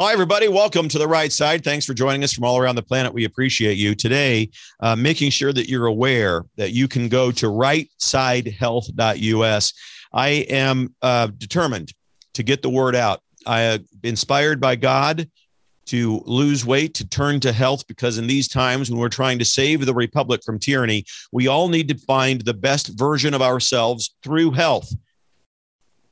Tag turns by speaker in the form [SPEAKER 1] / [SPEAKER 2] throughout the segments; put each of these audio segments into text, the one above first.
[SPEAKER 1] Hi, everybody. Welcome to the right side. Thanks for joining us from all around the planet. We appreciate you. Today, uh, making sure that you're aware that you can go to rightsidehealth.us. I am uh, determined to get the word out. I am inspired by God to lose weight, to turn to health, because in these times when we're trying to save the republic from tyranny, we all need to find the best version of ourselves through health.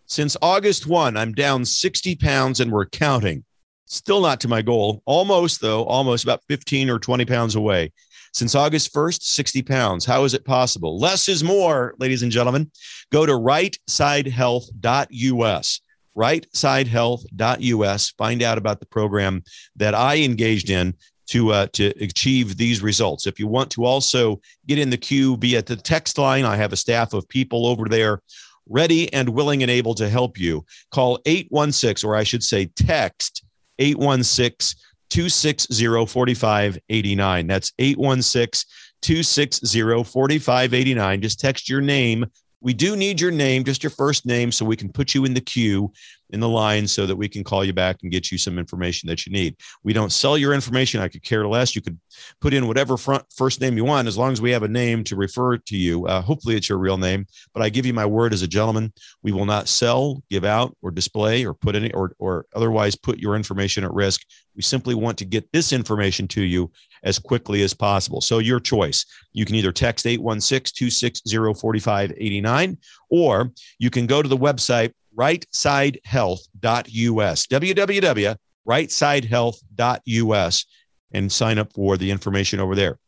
[SPEAKER 1] Since August 1, I'm down 60 pounds and we're counting. Still not to my goal. Almost, though, almost about 15 or 20 pounds away. Since August 1st, 60 pounds. How is it possible? Less is more, ladies and gentlemen. Go to rightsidehealth.us. Rightsidehealth.us. Find out about the program that I engaged in to uh, to achieve these results. If you want to also get in the queue, at the text line. I have a staff of people over there ready and willing and able to help you. Call 816, or I should say text 816 260 4589. That's 816 260 4589. Just text your name. We do need your name, just your first name, so we can put you in the queue in the line so that we can call you back and get you some information that you need. We don't sell your information. I could care less. You could put in whatever front first name you want as long as we have a name to refer to you. Uh, hopefully, it's your real name. But I give you my word as a gentleman, we will not sell, give out, or display, or put any or or otherwise put your information at risk. We simply want to get this information to you as quickly as possible. So your choice. You can either text 816-260-4589 or you can go to the website rightsidehealth.us, www.rightsidehealth.us, and sign up for the information over there.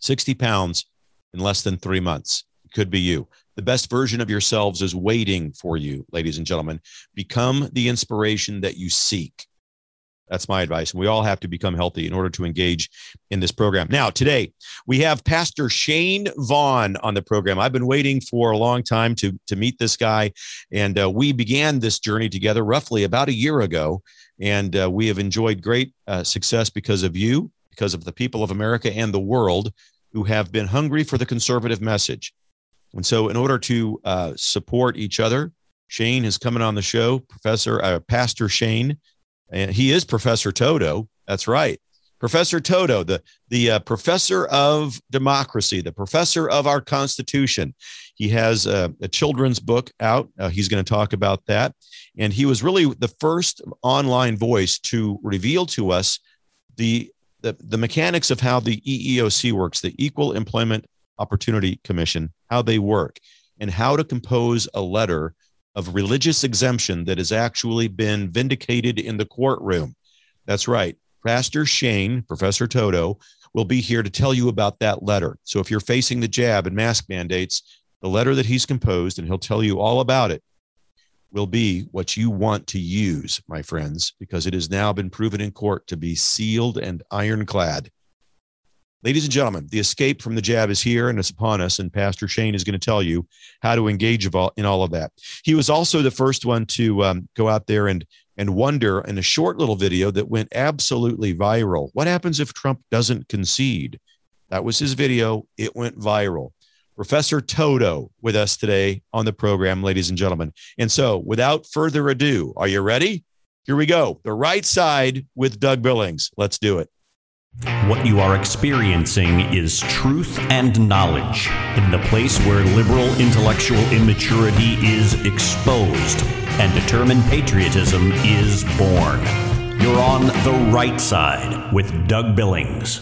[SPEAKER 1] 60 pounds in less than three months. It could be you. The best version of yourselves is waiting for you, ladies and gentlemen. Become the inspiration that you seek. That's my advice. And we all have to become healthy in order to engage in this program. Now, today we have Pastor Shane Vaughn on the program. I've been waiting for a long time to, to meet this guy. And uh, we began this journey together roughly about a year ago. And uh, we have enjoyed great uh, success because of you, because of the people of America and the world who have been hungry for the conservative message. And so, in order to uh, support each other, Shane is coming on the show, Professor, uh, Pastor Shane and he is Professor Toto. That's right. Professor Toto, the, the uh, professor of democracy, the professor of our Constitution. He has a, a children's book out. Uh, he's going to talk about that. And he was really the first online voice to reveal to us the, the, the mechanics of how the EEOC works, the Equal Employment Opportunity Commission, how they work, and how to compose a letter of religious exemption that has actually been vindicated in the courtroom. That's right. Pastor Shane, Professor Toto, will be here to tell you about that letter. So if you're facing the jab and mask mandates, the letter that he's composed, and he'll tell you all about it, will be what you want to use, my friends, because it has now been proven in court to be sealed and ironclad. Ladies and gentlemen, the escape from the jab is here and it's upon us. And Pastor Shane is going to tell you how to engage in all of that. He was also the first one to um, go out there and and wonder in a short little video that went absolutely viral. What happens if Trump doesn't concede? That was his video. It went viral. Professor Toto with us today on the program, ladies and gentlemen. And so, without further ado, are you ready? Here we go. The right side with Doug Billings. Let's do it.
[SPEAKER 2] What you are experiencing is truth and knowledge in the place where liberal intellectual immaturity is exposed and determined patriotism is born. You're on the right side with Doug Billings.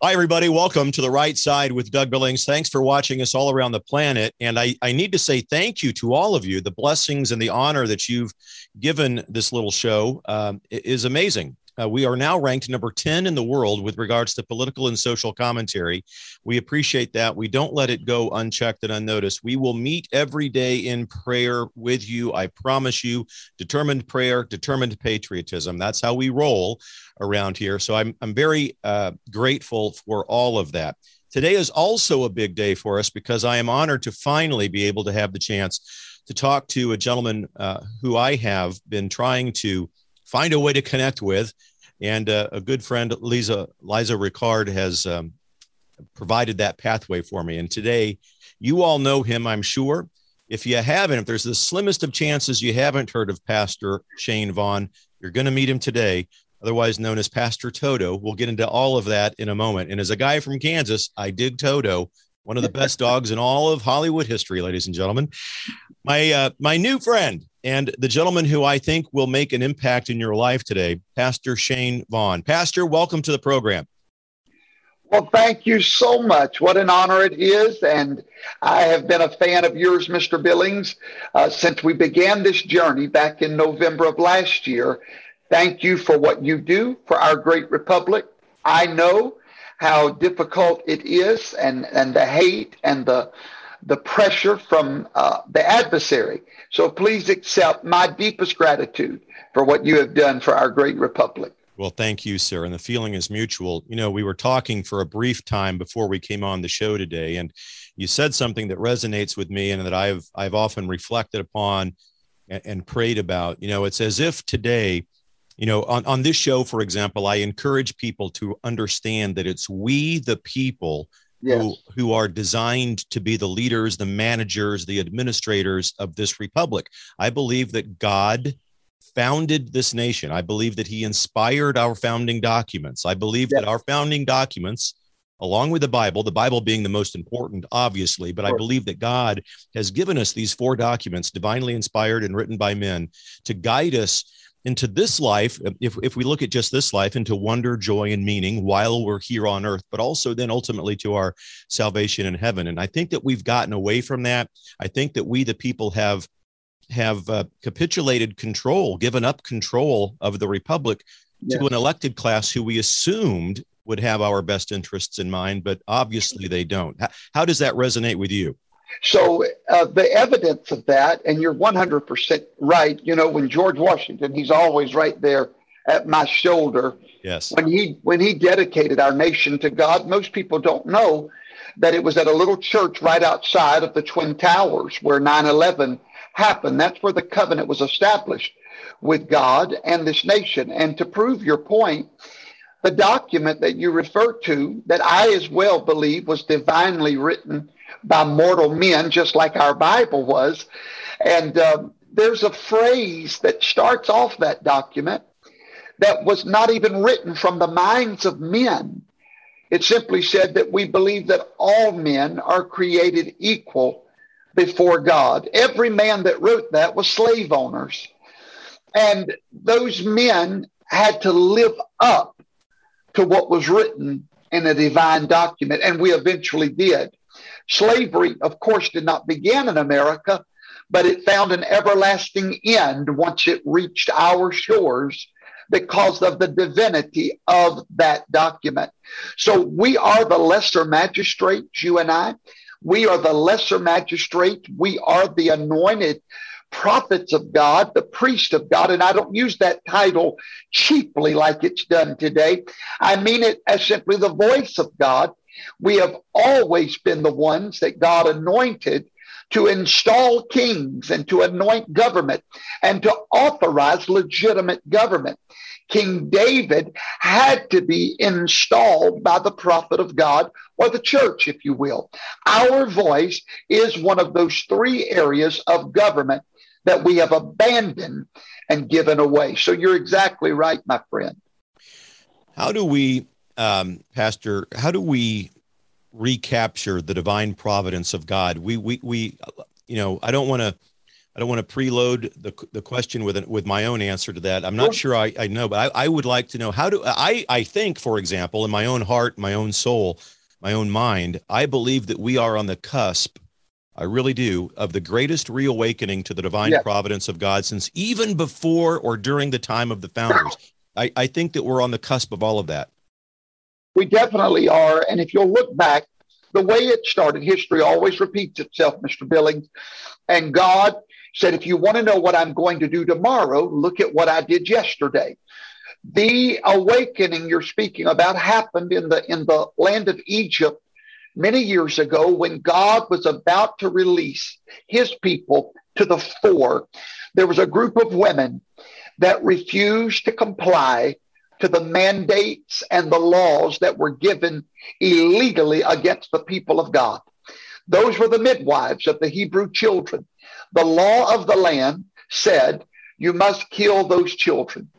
[SPEAKER 1] Hi, everybody. Welcome to the right side with Doug Billings. Thanks for watching us all around the planet. And I, I need to say thank you to all of you. The blessings and the honor that you've given this little show um, is amazing. Uh, we are now ranked number 10 in the world with regards to political and social commentary. We appreciate that. We don't let it go unchecked and unnoticed. We will meet every day in prayer with you. I promise you, determined prayer, determined patriotism. That's how we roll around here. So I'm, I'm very uh, grateful for all of that. Today is also a big day for us because I am honored to finally be able to have the chance to talk to a gentleman uh, who I have been trying to find a way to connect with. And uh, a good friend, Lisa Liza Ricard, has um, provided that pathway for me. And today, you all know him, I'm sure. If you haven't, if there's the slimmest of chances you haven't heard of Pastor Shane Vaughn, You're going to meet him today, otherwise known as Pastor Toto. We'll get into all of that in a moment. And as a guy from Kansas, I dig Toto, one of the best dogs in all of Hollywood history, ladies and gentlemen. My uh, my new friend and the gentleman who I think will make an impact in your life today, Pastor Shane Vaughn. Pastor, welcome to the program.
[SPEAKER 3] Well, thank you so much. What an honor it is. And I have been a fan of yours, Mr. Billings, uh, since we began this journey back in November of last year. Thank you for what you do for our great republic. I know how difficult it is and, and the hate and the, the pressure from uh, the adversary. So please accept my deepest gratitude for what you have done for our great republic.
[SPEAKER 1] Well, thank you, sir. And the feeling is mutual. You know, we were talking for a brief time before we came on the show today, and you said something that resonates with me and that I've I've often reflected upon and, and prayed about. You know, it's as if today, you know, on, on this show, for example, I encourage people to understand that it's we, the people, yes. who, who are designed to be the leaders, the managers, the administrators of this republic. I believe that God founded this nation. I believe that he inspired our founding documents. I believe yes. that our founding documents, along with the Bible, the Bible being the most important, obviously, but. I believe that God has given us these four documents, divinely inspired and written by men, to guide us into this life, if, if we look at just this life, into wonder, joy, and meaning while we're here on earth, but also then ultimately to our salvation in heaven. And I think that we've gotten away from that. I think that we, the people, have have uh, capitulated control, given up control of the republic to an elected class who we assumed would have our best interests in mind, but obviously they don't. How, how does that resonate with you?
[SPEAKER 3] So uh, the evidence of that, and you're 100% right. You know, when George Washington, he's always right there at my shoulder.
[SPEAKER 1] Yes.
[SPEAKER 3] When he when he dedicated our nation to God, most people don't know that it was at a little church right outside of the Twin Towers where 9/11 happened. That's where the covenant was established with God and this nation. And to prove your point, the document that you refer to, that I as well believe was divinely written by mortal men, just like our Bible was. And uh, there's a phrase that starts off that document that was not even written from the minds of men. It simply said that we believe that all men are created equal before God. Every man that wrote that was slave owners. And those men had to live up to what was written in a divine document, and we eventually did. Slavery, of course, did not begin in America, but it found an everlasting end once it reached our shores because of the divinity of that document. So we are the lesser magistrates, you and I. We are the lesser magistrate. We are the anointed prophets of God, the priest of God. And I don't use that title cheaply like it's done today. I mean it as simply the voice of God. We have always been the ones that God anointed to install kings and to anoint government and to authorize legitimate government. King David had to be installed by the prophet of God or the church, if you will. Our voice is one of those three areas of government that we have abandoned and given away. So you're exactly right, my friend.
[SPEAKER 1] How do we, um, Pastor, how do we recapture the divine providence of God? We, we, we, you know, I don't want to I don't want to preload the, the question with with my own answer to that. I'm not sure I, I know, but I, I would like to know how do I I think, for example, in my own heart, my own soul, my own mind, I believe that we are on the cusp. I really do of the greatest reawakening to the divine providence of God since even before or during the time of the founders. I, I think that we're on the cusp of all of that.
[SPEAKER 3] We definitely are. And if you'll look back, the way it started, history always repeats itself, Mr. Billings. And God said, if you want to know what I'm going to do tomorrow, look at what I did yesterday. The awakening you're speaking about happened in the in the land of Egypt many years ago when God was about to release his people to the fore. There was a group of women that refused to comply to the mandates and the laws that were given illegally against the people of God. Those were the midwives of the Hebrew children. The law of the land said you must kill those children.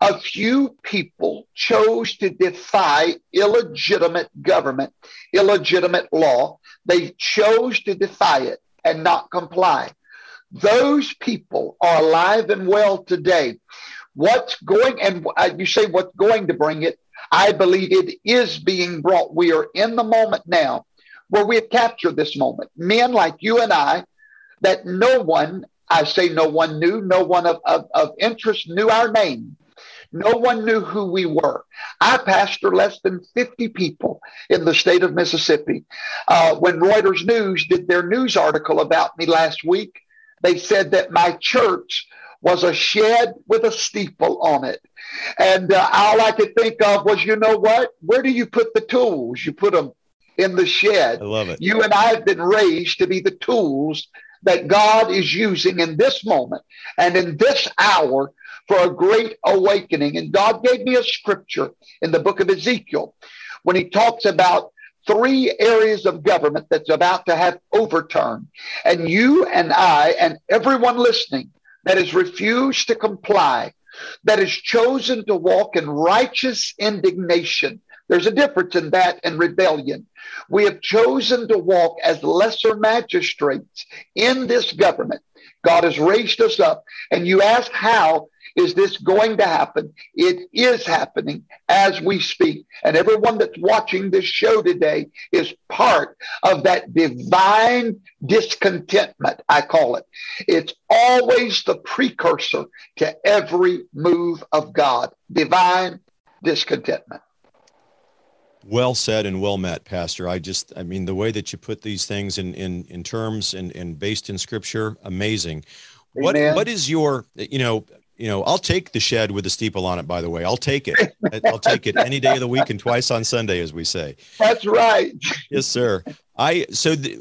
[SPEAKER 3] a few people chose to defy illegitimate government, illegitimate law. They chose to defy it and not comply. Those people are alive and well today. What's going, and uh, you say what's going to bring it? I believe it is being brought. We are in the moment now where we have captured this moment. Men like you and I, that no one, I say no one knew, no one of, of, of interest knew our name. No one knew who we were. I pastor less than 50 people in the state of Mississippi. Uh, when Reuters News did their news article about me last week, they said that my church was a shed with a steeple on it. And uh, all I could think of was, you know what? Where do you put the tools? You put them in the shed.
[SPEAKER 1] I love it.
[SPEAKER 3] You and I have been raised to be the tools that God is using in this moment and in this hour for a great awakening. And God gave me a scripture in the book of Ezekiel when he talks about three areas of government that's about to have overturn. And you and I and everyone listening that has refused to comply, that has chosen to walk in righteous indignation. There's a difference in that and rebellion. We have chosen to walk as lesser magistrates in this government. God has raised us up. And you ask how is this going to happen? It is happening as we speak. And everyone that's watching this show today is part of that divine discontentment, I call it. It's always the precursor to every move of God, divine discontentment.
[SPEAKER 1] Well said and well met, Pastor. I just, I mean, the way that you put these things in in, in terms and, and based in Scripture, amazing. What what is your, you know, you know, I'll take the shed with the steeple on it. By the way, I'll take it. I'll take it any day of the week and twice on Sunday, as we say.
[SPEAKER 3] That's right.
[SPEAKER 1] Yes, sir. I so the,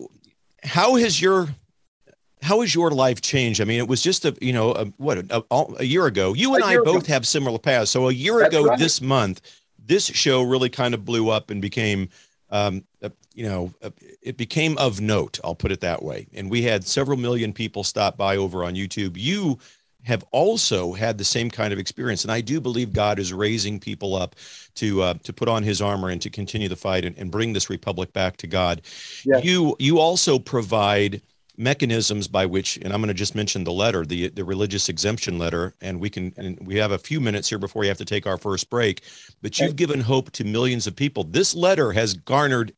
[SPEAKER 1] how has your how has your life changed? I mean, it was just a you know a, what a, a, year ago. You and I both ago. have similar paths. So a year That's ago right. this month, this show really kind of blew up and became. Um, you know, it became of note. I'll put it that way. And we had several million people stop by over on YouTube. You have also had the same kind of experience. And I do believe God is raising people up to uh, to put on His armor and to continue the fight and, and bring this republic back to God. Yes. You you also provide mechanisms by which, and I'm going to just mention the letter, the the religious exemption letter, and we can and we have a few minutes here before we have to take our first break. But you've given hope to millions of people. This letter has garnered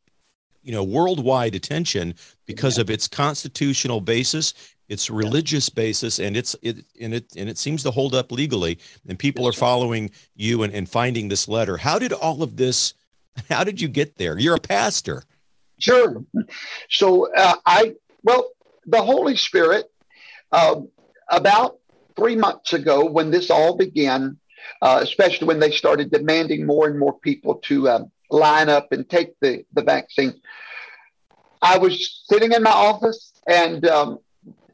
[SPEAKER 1] you know worldwide attention because of its constitutional basis its religious basis and it's it and it and it seems to hold up legally and people are following you and, and finding this letter. How did all of this how did you get there? You're a pastor.
[SPEAKER 3] Sure. So uh, i well the holy spirit uh, about three months ago when this all began uh, especially when they started demanding more and more people to um, line up and take the, the vaccine i was sitting in my office and um,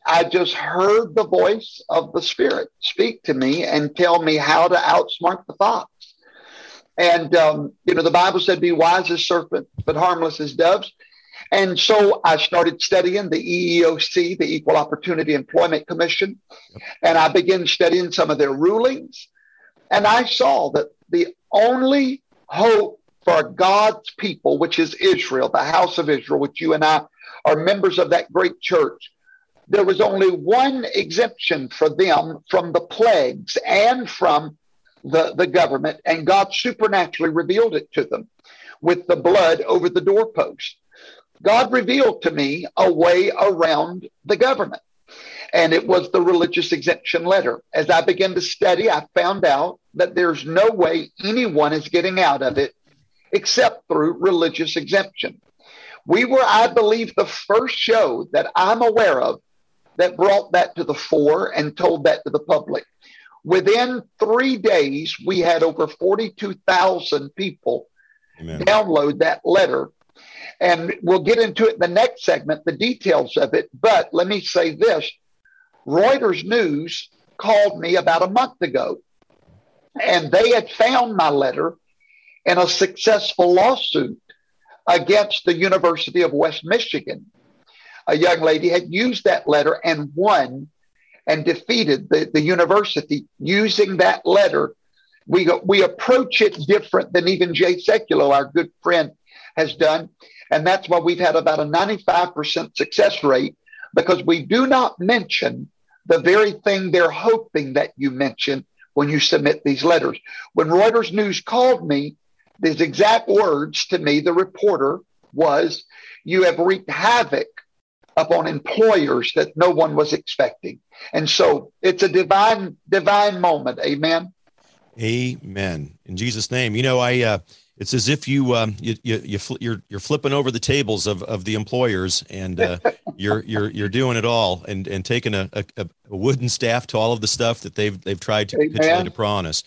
[SPEAKER 3] I just heard the voice of the Spirit speak to me and tell me how to outsmart the fox. And, um, you know, the Bible said, be wise as serpent, but harmless as doves. And so I started studying the EEOC, the Equal Opportunity Employment Commission, and I began studying some of their rulings. And I saw that the only hope for God's people, which is Israel, the house of Israel, which you and I are members of that great church, there was only one exemption for them from the plagues and from the, the government, and God supernaturally revealed it to them with the blood over the doorpost. God revealed to me a way around the government, and it was the religious exemption letter. As I began to study, I found out that there's no way anyone is getting out of it except through religious exemption. We were, I believe, the first show that I'm aware of that brought that to the fore and told that to the public. Within three days, we had over 42,000 people Amen. download that letter. And we'll get into it in the next segment, the details of it. But let me say this Reuters News called me about a month ago, and they had found my letter in a successful lawsuit against the University of West Michigan a young lady had used that letter and won and defeated the, the university using that letter We, we approach it different than even Jay Sekulow, our good friend, has done. And that's why we've had about a 95% success rate because we do not mention the very thing they're hoping that you mention when you submit these letters. When Reuters News called me, these exact words to me, the reporter was, You have wreaked havoc upon employers that no one was expecting. And so it's a divine, divine moment. Amen.
[SPEAKER 1] Amen. In Jesus' name. You know, I, uh, it's as if you um, you you, you fl- you're you're flipping over the tables of, of the employers and uh, you're you're you're doing it all and and taking a, a, a, wooden staff to all of the stuff that they've they've tried to capitulate upon us.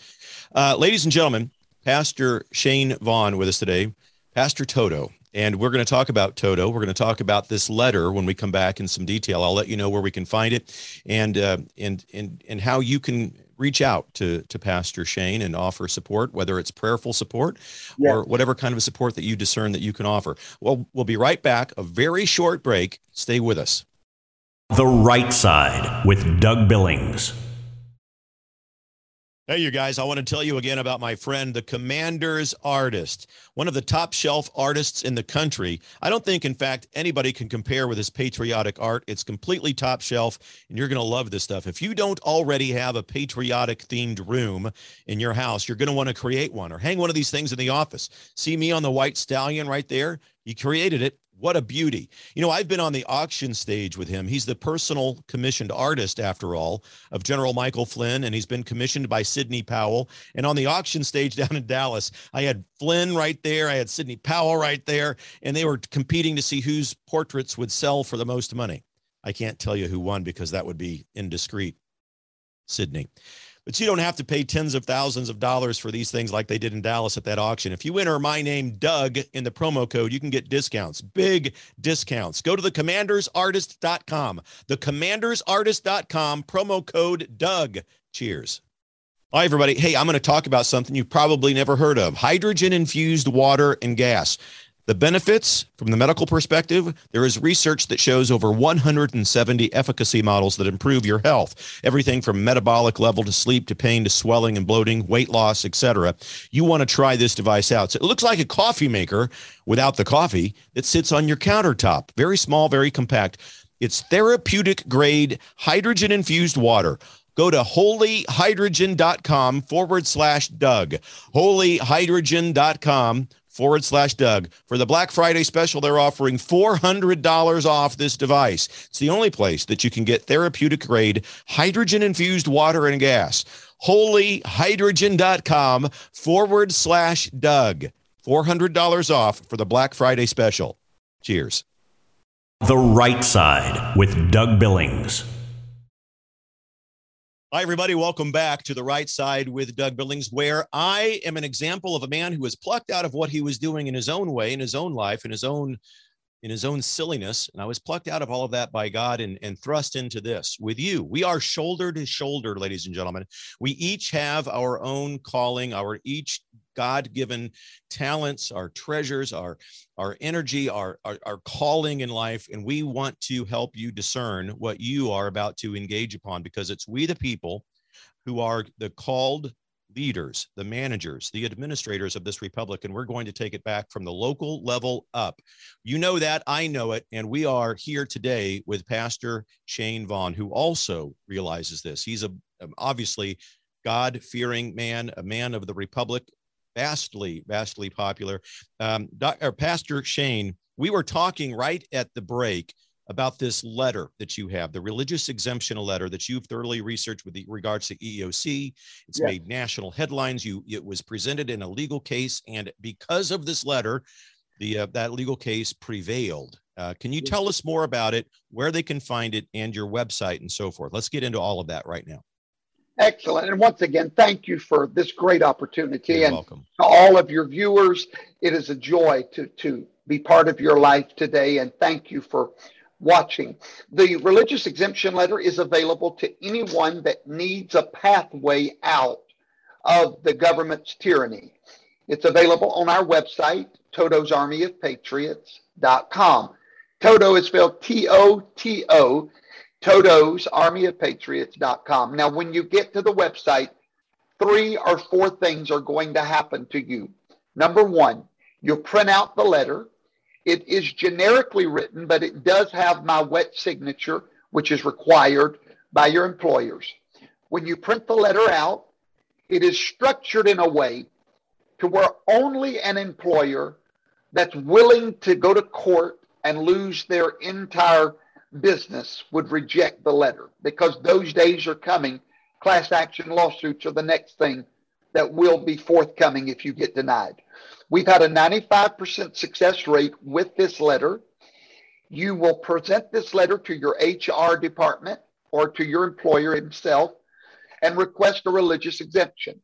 [SPEAKER 1] Uh, ladies and gentlemen, Pastor Shane Vaughn with us today, Pastor Toto, and we're going to talk about Toto. We're going to talk about this letter when we come back in some detail. I'll let you know where we can find it, and uh, and and and how you can reach out to to Pastor Shane and offer support, whether it's prayerful support yeah. or whatever kind of support that you discern that you can offer. Well, we'll be right back. A very short break. Stay with us.
[SPEAKER 2] The Right Side with Doug Billings.
[SPEAKER 1] Hey, you guys, I want to tell you again about my friend, the Commander's Artist, one of the top shelf artists in the country. I don't think, in fact, anybody can compare with his patriotic art. It's completely top shelf, and you're going to love this stuff. If you don't already have a patriotic themed room in your house, you're going to want to create one or hang one of these things in the office. See me on the white stallion right there? He created it what a beauty. You know, I've been on the auction stage with him. He's the personal commissioned artist, after all, of General Michael Flynn, and he's been commissioned by Sidney Powell. And on the auction stage down in Dallas, I had Flynn right there, I had Sidney Powell right there, and they were competing to see whose portraits would sell for the most money. I can't tell you who won because that would be indiscreet. Sidney but you don't have to pay tens of thousands of dollars for these things like they did in Dallas at that auction. If you enter my name, Doug, in the promo code, you can get discounts, big discounts. Go to the commandersartist.com, the commandersartist.com, promo code Doug. Cheers. Hi, everybody. Hey, I'm going to talk about something you've probably never heard of hydrogen infused water and gas. The benefits from the medical perspective, there is research that shows over 170 efficacy models that improve your health. Everything from metabolic level to sleep to pain to swelling and bloating, weight loss, etc. You want to try this device out. So it looks like a coffee maker without the coffee that sits on your countertop. Very small, very compact. It's therapeutic grade hydrogen infused water go to holyhydrogen.com forward slash Doug. Holyhydrogen.com forward slash Doug. For the Black Friday special, they're offering $400 off this device. It's the only place that you can get therapeutic grade hydrogen infused water and gas. Holyhydrogen.com forward slash Doug. $400 off for the Black Friday special. Cheers.
[SPEAKER 2] The Right Side with Doug Billings.
[SPEAKER 1] Hi, everybody. Welcome back to the right side with Doug Billings, where I am an example of a man who was plucked out of what he was doing in his own way, in his own life, in his own in his own silliness. And I was plucked out of all of that by God and, and thrust into this with you. We are shoulder to shoulder, ladies and gentlemen. We each have our own calling, our each God given talents, our treasures, our, our energy, our, our, our, calling in life. And we want to help you discern what you are about to engage upon because it's we, the people, who are the called leaders, the managers, the administrators of this republic, and we're going to take it back from the local level up. You know that, I know it, and we are here today with Pastor Shane Vaughn, who also realizes this. He's a obviously God fearing man, a man of the republic, vastly, vastly popular. Um, Pastor Shane, we were talking right at the break about this letter that you have, the religious exemption letter that you've thoroughly researched with regards to EEOC. It's yeah. made national headlines. You it was presented in a legal case, and because of this letter, the uh, that legal case prevailed. Uh, can you tell us more about it, where they can find it, and your website and so forth? Let's get into all of that right now.
[SPEAKER 3] Excellent. And once again, thank you for this great opportunity.
[SPEAKER 1] You're
[SPEAKER 3] and
[SPEAKER 1] welcome.
[SPEAKER 3] to all of your viewers, it is a joy to, to be part of your life today. And thank you for watching. The religious exemption letter is available to anyone that needs a pathway out of the government's tyranny. It's available on our website, Toto's Army of Patriots.com. Toto is spelled T O T O Toto's Army of Patriots.com. Now, when you get to the website, three or four things are going to happen to you. Number one, you'll print out the letter. It is generically written, but it does have my wet signature, which is required by your employers. When you print the letter out, it is structured in a way to where only an employer that's willing to go to court and lose their entire business would reject the letter because those days are coming. Class action lawsuits are the next thing that will be forthcoming if you get denied. We've had a 95% success rate with this letter. You will present this letter to your HR department or to your employer himself and request a religious exemption,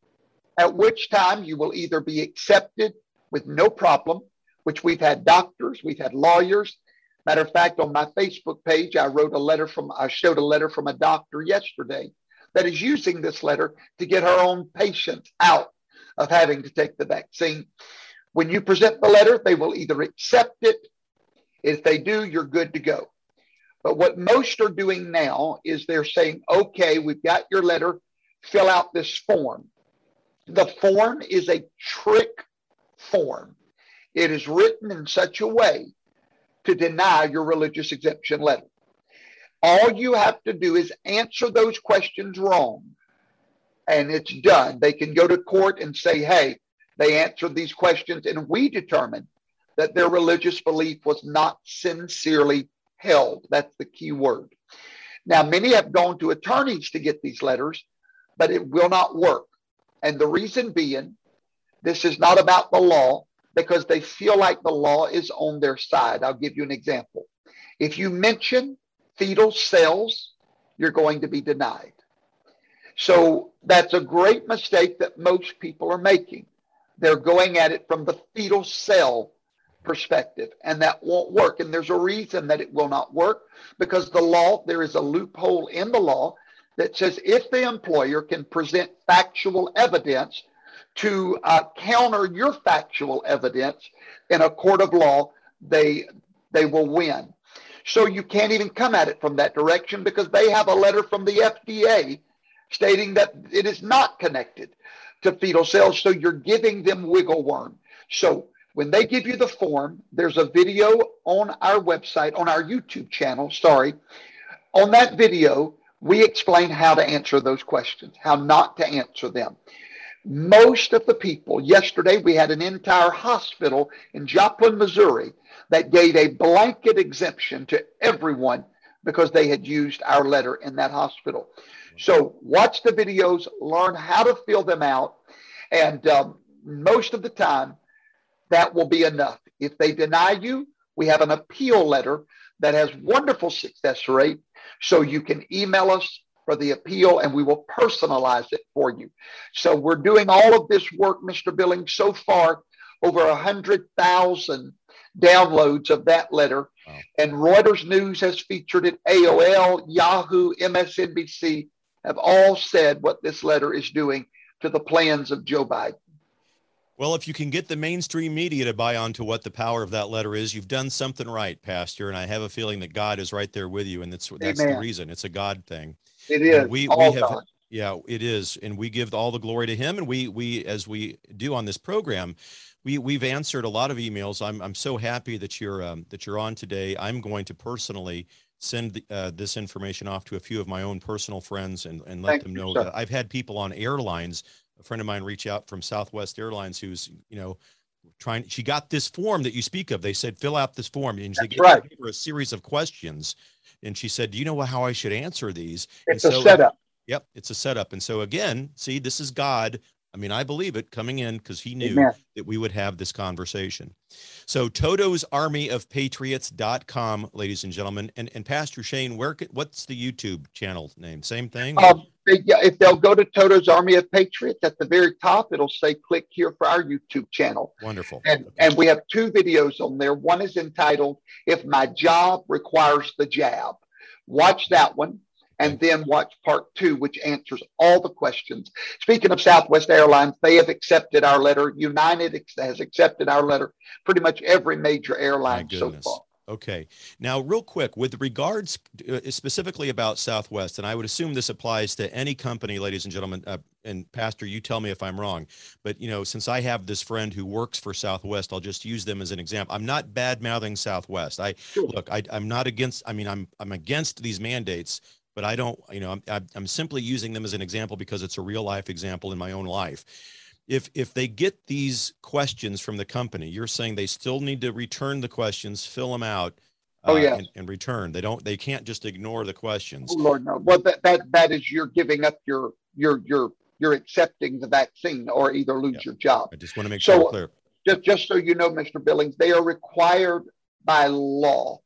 [SPEAKER 3] at which time you will either be accepted with no problem, which we've had doctors, we've had lawyers. Matter of fact, on my Facebook page, I wrote a letter from, I showed a letter from a doctor yesterday that is using this letter to get her own patients out of having to take the vaccine. When you present the letter, they will either accept it. If they do, you're good to go. But what most are doing now is they're saying, okay, we've got your letter, fill out this form. The form is a trick form. It is written in such a way to deny your religious exemption letter. All you have to do is answer those questions wrong, and it's done. They can go to court and say, hey, they answered these questions, and we determined that their religious belief was not sincerely held. That's the key word. Now, many have gone to attorneys to get these letters, but it will not work. And the reason being, this is not about the law because they feel like the law is on their side. I'll give you an example. If you mention fetal cells, you're going to be denied. So that's a great mistake that most people are making. They're going at it from the fetal cell perspective, and that won't work. And there's a reason that it will not work because the law, there is a loophole in the law that says if the employer can present factual evidence to uh, counter your factual evidence in a court of law, they they will win. So you can't even come at it from that direction because they have a letter from the FDA stating that it is not connected to fetal cells. So you're giving them wiggle worm. So when they give you the form, there's a video on our website, on our YouTube channel. Sorry. On that video, we explain how to answer those questions, how not to answer them. Most of the people, yesterday we had an entire hospital in Joplin, Missouri, that gave a blanket exemption to everyone because they had used our letter in that hospital. So watch the videos, learn how to fill them out, and um, most of the time that will be enough. If they deny you, we have an appeal letter that has wonderful success rate. So you can email us for the appeal and we will personalize it for you. So we're doing all of this work, Mr. Billing, so far over a hundred thousand downloads of that letter. Wow. And Reuters News has featured it. AOL, Yahoo, MSNBC have all said what this letter is doing to the plans of Joe Biden.
[SPEAKER 1] Well, if you can get the mainstream media to buy onto what the power of that letter is, you've done something right, Pastor. And I have a feeling that God is right there with you, and that's that's Amen. the reason. It's a God thing.
[SPEAKER 3] It is.
[SPEAKER 1] We we have God. yeah, it is, and we give all the glory to Him. And we we as we do on this program, we we've answered a lot of emails. I'm I'm so happy that you're um, that you're on today. I'm going to personally send the, uh, this information off to a few of my own personal friends and, and let Thank them know you, that I've had people on airlines a friend of mine reach out from Southwest Airlines who's, you know, trying, she got this form that you speak of. They said, fill out this form. And they gave right. her a series of questions. And she said, do you know how I should answer these?
[SPEAKER 3] It's and a so, setup.
[SPEAKER 1] Yep. It's a setup. And so again, see, this is God I mean, I believe it coming in because he knew Amen. that we would have this conversation. So Toto's Army of Patriots.com, ladies and gentlemen. And, and Pastor Shane, where what's the YouTube channel name? Same thing?
[SPEAKER 3] Um, yeah, if they'll go to Toto's Army of Patriots at the very top, it'll say click here for our YouTube channel.
[SPEAKER 1] Wonderful.
[SPEAKER 3] And okay. and we have two videos on there. One is entitled If My Job Requires the Jab. Watch that one and then watch part two, which answers all the questions. Speaking of Southwest Airlines, they have accepted our letter. United has accepted our letter. Pretty much every major airline so far.
[SPEAKER 1] Okay. Now, real quick, with regards uh, specifically about Southwest, and I would assume this applies to any company, ladies and gentlemen. Uh, and Pastor, you tell me if I'm wrong. But you know, since I have this friend who works for Southwest, I'll just use them as an example. I'm not bad mouthing Southwest. I sure. look, I, I'm not against. I mean, I'm I'm against these mandates, but I don't. You know, I'm I'm simply using them as an example because it's a real life example in my own life if if they get these questions from the company you're saying they still need to return the questions fill them out
[SPEAKER 3] oh uh, yeah
[SPEAKER 1] and, and, return. They don't they can't just ignore the questions.
[SPEAKER 3] Oh, lord no. Well that, that that is you're giving up your your your you're accepting the vaccine or either lose yeah. your job.
[SPEAKER 1] I just want to make so, sure clear.
[SPEAKER 3] just just so you know mr billings they are required by law.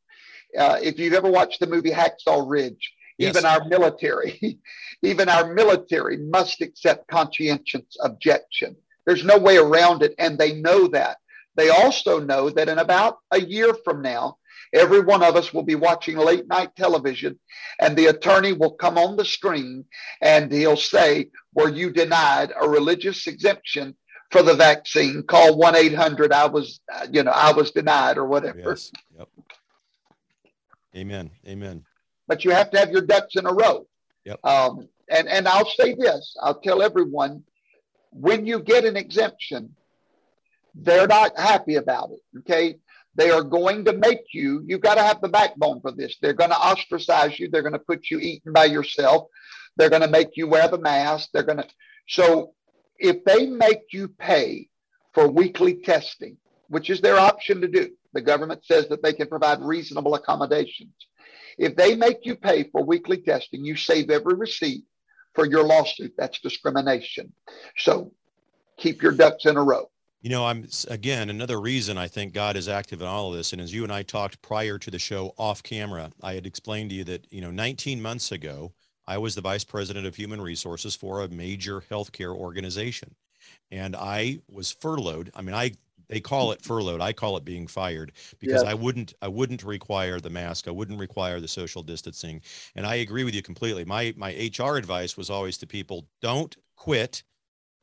[SPEAKER 3] Uh, if you've ever watched the movie hacksaw ridge Yes. Even our military, even our military must accept conscientious objection. There's no way around it, and they know that. They also know that in about a year from now, every one of us will be watching late night television, and the attorney will come on the screen and he'll say, Were you denied a religious exemption for the vaccine? Call 1 800 I was, you know, I was denied or whatever. Yes. Yep.
[SPEAKER 1] Amen. Amen
[SPEAKER 3] but you have to have your ducks in a row.
[SPEAKER 1] Yep.
[SPEAKER 3] Um, and and I'll say this: I'll tell everyone, when you get an exemption, they're not happy about it. Okay, they are going to make you. you've got to have the backbone for this. They're going to ostracize you. They're going to put you eating by yourself. They're going to make you wear the mask. They're going to. So if they make you pay for weekly testing, which is their option to do, the government says that they can provide reasonable accommodations. If they make you pay for weekly testing, you save every receipt for your lawsuit. That's discrimination. So keep your ducks in a row.
[SPEAKER 1] You know, I'm again another reason I think God is active in all of this. And as you and I talked prior to the show off camera, I had explained to you that, you know, 19 months ago, I was the vice president of human resources for a major healthcare organization. And I was furloughed. I mean, I they call it furloughed. I call it being fired because I wouldn't I wouldn't require the mask. I wouldn't require the social distancing. And I agree with you completely. My my HR advice was always to people, don't quit.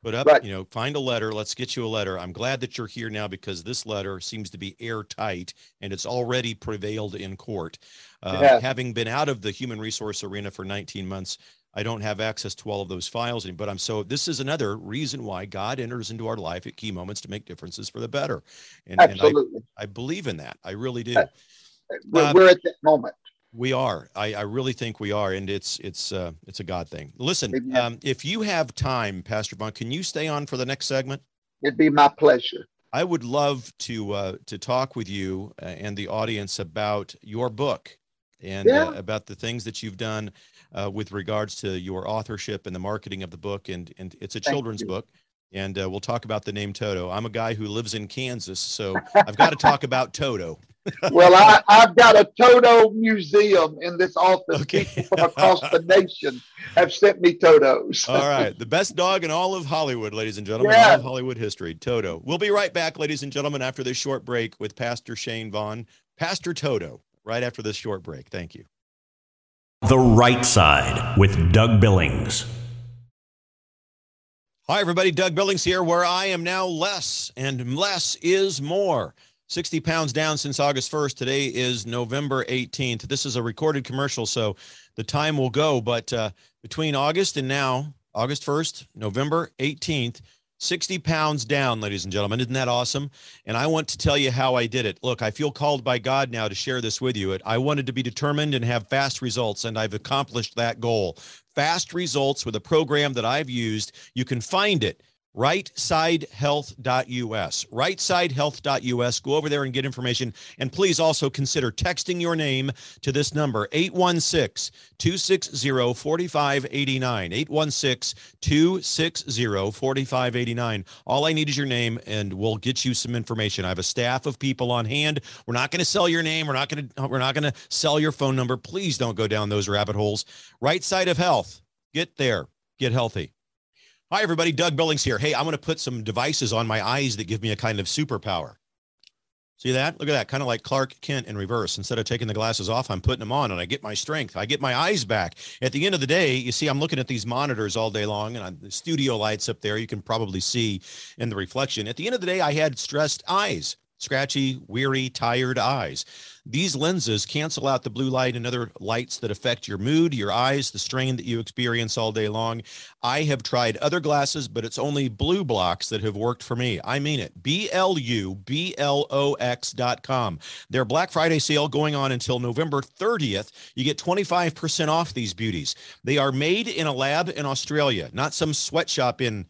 [SPEAKER 1] Put up, right. you know, find a letter. Let's get you a letter. I'm glad that you're here now because this letter seems to be airtight and it's already prevailed in court. Uh, having been out of the human resource arena for 19 months, I don't have access to all of those files, but I'm so this is another reason why God enters into our life at key moments to make differences for the better.
[SPEAKER 3] And, Absolutely.
[SPEAKER 1] And I, I, believe in that. I really do.
[SPEAKER 3] Uh, we're, uh, we're, at that moment.
[SPEAKER 1] We are. I, I really think we are, and it's it's uh, it's a God thing. Listen, um, if you have time, Pastor Vaughn, can you stay on for the next segment?
[SPEAKER 3] It'd be my pleasure.
[SPEAKER 1] I would love to uh, to talk with you uh, and the audience about your book and yeah. uh, about the things that you've done uh, with regards to your authorship and the marketing of the book. And, and it's a children's book. And uh, we'll talk about the name Toto. I'm a guy who lives in Kansas, so I've got to talk about Toto.
[SPEAKER 3] well, I, have got a Toto museum in this office. Okay. People from across the nation have sent me Totos.
[SPEAKER 1] all right. The best dog in all of Hollywood, ladies and gentlemen, yeah. all of Hollywood history, Toto. We'll be right back, ladies and gentlemen, after this short break with Pastor Shane Vaughn, Pastor Toto, right after this short break. Thank you.
[SPEAKER 2] The Right Side with Doug Billings.
[SPEAKER 1] Hi, everybody. Doug Billings here, where I am now less, and less is more. 60 pounds down since August 1st. Today is November 18th. This is a recorded commercial, so the time will go. But uh, between August and now, August 1st, November 18th, 60 pounds down, ladies and gentlemen. Isn't that awesome? And I want to tell you how I did it. Look, I feel called by God now to share this with you. I wanted to be determined and have fast results, and I've accomplished that goal. Fast results with a program that I've used. You can find it rightsidehealth.us. Rightsidehealth.us. Go over there and get information. And please also consider texting your name to this number 816 260 4589. 816 260 4589. All I need is your name and we'll get you some information. I have a staff of people on hand. We're not going to sell your name. We're not going to we're not going to sell your phone number. Please don't go down those rabbit holes. Right side of health. Get there. Get healthy. Hi, everybody. Doug Billings here. Hey, I'm going to put some devices on my eyes that give me a kind of superpower. See that? Look at that. Kind of like Clark Kent in reverse. Instead of taking the glasses off, I'm putting them on and I get my strength. I get my eyes back. At the end of the day, you see, I'm looking at these monitors all day long and the studio lights up there. You can probably see in the reflection. At the end of the day, I had stressed eyes. Scratchy, weary, tired eyes. These lenses cancel out the blue light and other lights that affect your mood, your eyes, the strain that you experience all day long. I have tried other glasses, but it's only BluBlox that have worked for me. I mean it. B L U B L O X dot com. Their Black Friday sale going on until November 30th. You get 25% off these beauties. They are made in a lab in Australia, not some sweatshop in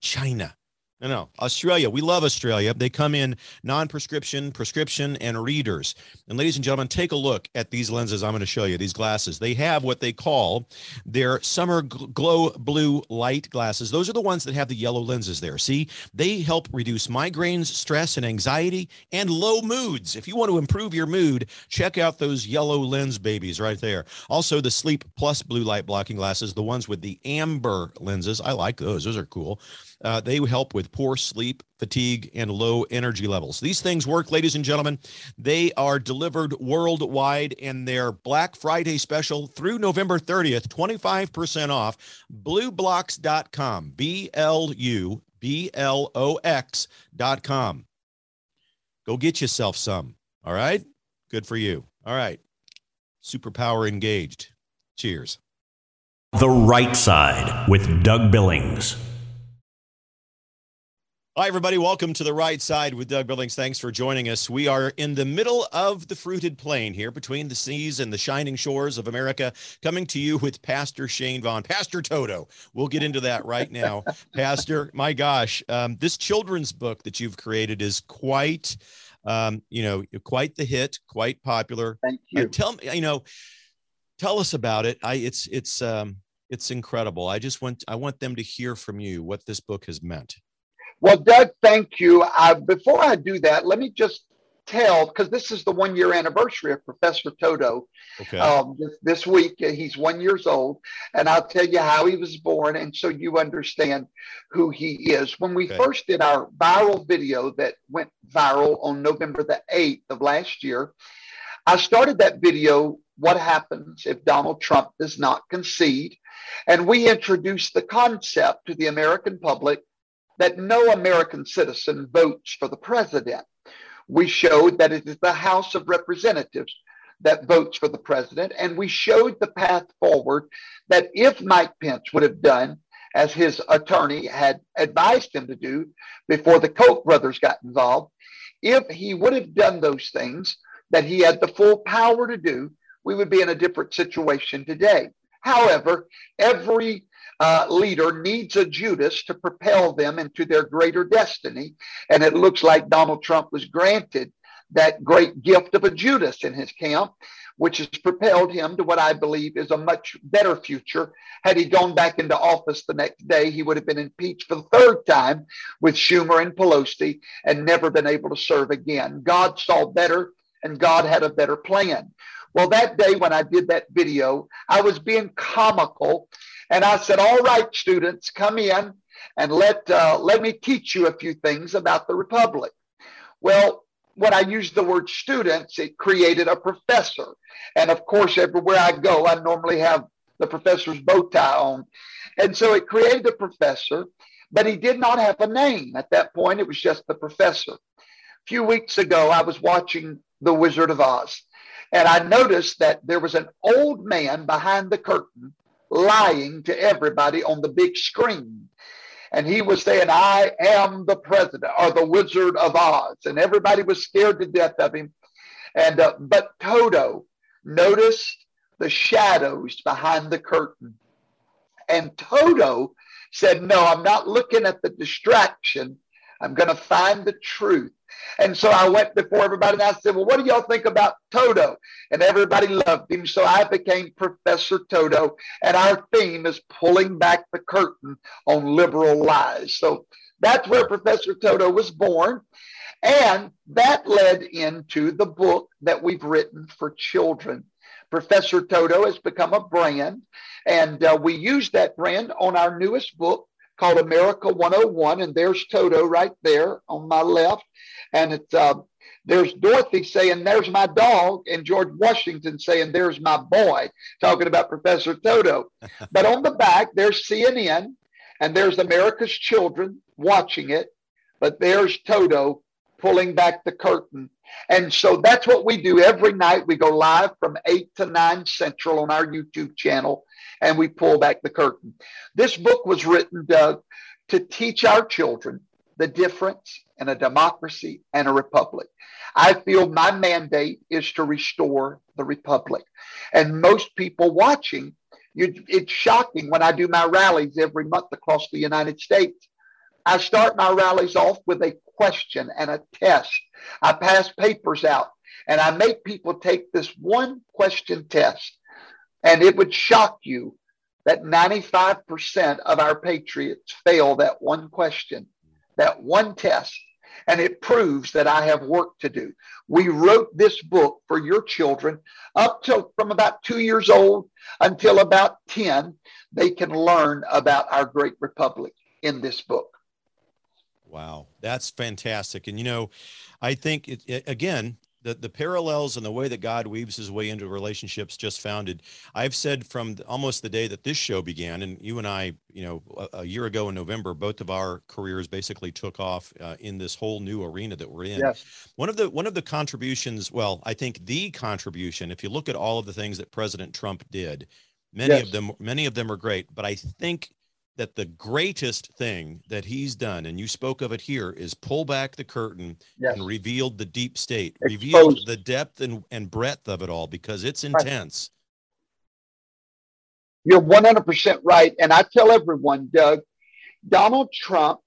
[SPEAKER 1] China. No, no. Australia. We love Australia. They come in non prescription, prescription, and readers. And ladies and gentlemen, take a look at these lenses I'm going to show you, these glasses. They have what they call their summer glow blue light glasses. Those are the ones that have the yellow lenses there. See, they help reduce migraines, stress, and anxiety, and low moods. If you want to improve your mood, check out those yellow lens babies right there. Also, the Sleep Plus blue light blocking glasses, the ones with the amber lenses. I like those. Those are cool. Uh, they help with poor sleep, fatigue, and low energy levels. These things work, ladies and gentlemen. They are delivered worldwide, and their Black Friday special through November 30th, 25% off. BLUblox.com, B L U B L O X.com. Go get yourself some. All right. Good for you. All right. Superpower engaged. Cheers.
[SPEAKER 2] The Right Side with Doug Billings.
[SPEAKER 1] Hi, everybody. Welcome to the right side with Doug Billings. Thanks for joining us. We are in the middle of the fruited plain here between the seas and the shining shores of America, coming to you with Pastor Shane Vaughn, Pastor Toto. We'll get into that right now. Pastor, my gosh, um, this children's book that you've created is quite, um, you know, quite the hit, quite popular.
[SPEAKER 3] Thank you.
[SPEAKER 1] Uh, tell me, you know, tell us about it. I, it's, it's, um, it's incredible. I just want, I want them to hear from you what this book has meant.
[SPEAKER 3] Well, Doug, thank you. Uh, before I do that, let me just tell because this is the one year anniversary of Professor Toto.
[SPEAKER 1] Okay.
[SPEAKER 3] Um, this, this, week, he's one years old, and I'll tell you how he was born, and so you understand who he is. When we okay. first did our viral video that went viral on November the eighth of last year, I started that video. What happens if Donald Trump does not concede? And we introduced the concept to the American public that no American citizen votes for the president. We showed that it is the House of Representatives that votes for the president, and we showed the path forward that if Mike Pence would have done as his attorney had advised him to do before the Koch brothers got involved, if he would have done those things that he had the full power to do, we would be in a different situation today. However, every uh, leader needs a Judas to propel them into their greater destiny. And it looks like Donald Trump was granted that great gift of a Judas in his camp, which has propelled him to what I believe is a much better future. Had he gone back into office the next day, he would have been impeached for the third time with Schumer and Pelosi and never been able to serve again. God saw better and God had a better plan. Well, that day when I did that video, I was being comical and I said, All right, students, come in and let, uh, let me teach you a few things about the Republic. Well, when I used the word students, it created a professor. And of course, everywhere I go, I normally have the professor's bow tie on. And so it created a professor, but he did not have a name at that point. It was just the professor. A few weeks ago, I was watching The Wizard of Oz, and I noticed that there was an old man behind the curtain lying to everybody on the big screen. And he was saying, I am the president or the Wizard of Oz. And everybody was scared to death of him. And uh, but Toto noticed the shadows behind the curtain. And Toto said, No, I'm not looking at the distraction. I'm going to find the truth. And so I went before everybody and I said, Well, what do y'all think about Toto? And everybody loved him. So I became Professor Toto. And our theme is pulling back the curtain on liberal lies. So that's where Professor Toto was born. And that led into the book that we've written for children. Professor Toto has become a brand, and uh, we use that brand on our newest book, called America 101, and there's Toto right there on my left, and it's uh, there's Dorothy saying, "There's my dog," and George Washington saying, "There's my boy," talking about Professor Toto. but on the back, there's CNN, and there's America's children watching it, but there's Toto pulling back the curtain. And so that's what we do every night. We go live from 8 to 9 Central on our YouTube channel and we pull back the curtain. This book was written, Doug, to teach our children the difference in a democracy and a republic. I feel my mandate is to restore the republic. And most people watching, it's shocking when I do my rallies every month across the United States. I start my rallies off with a question and a test. I pass papers out and I make people take this one question test. And it would shock you that 95% of our patriots fail that one question, that one test. And it proves that I have work to do. We wrote this book for your children up till from about two years old until about 10. They can learn about our great republic in this book.
[SPEAKER 1] Wow, that's fantastic. And you know, I think it, it, again, the, the parallels and the way that God weaves his way into relationships just founded. I've said from the, almost the day that this show began, and you and I, you know, a, a year ago in November, both of our careers basically took off uh, in this whole new arena that we're in.
[SPEAKER 3] Yes.
[SPEAKER 1] One of the one of the contributions, well, I think the contribution, if you look at all of the things that President Trump did, many yes. of them many of them are great, but I think that the greatest thing that he's done, and you spoke of it here, is pull back the curtain yes. and revealed the deep state, Exposed. revealed the depth and, and breadth of it all because it's intense.
[SPEAKER 3] You're 100% right. And I tell everyone, Doug, Donald Trump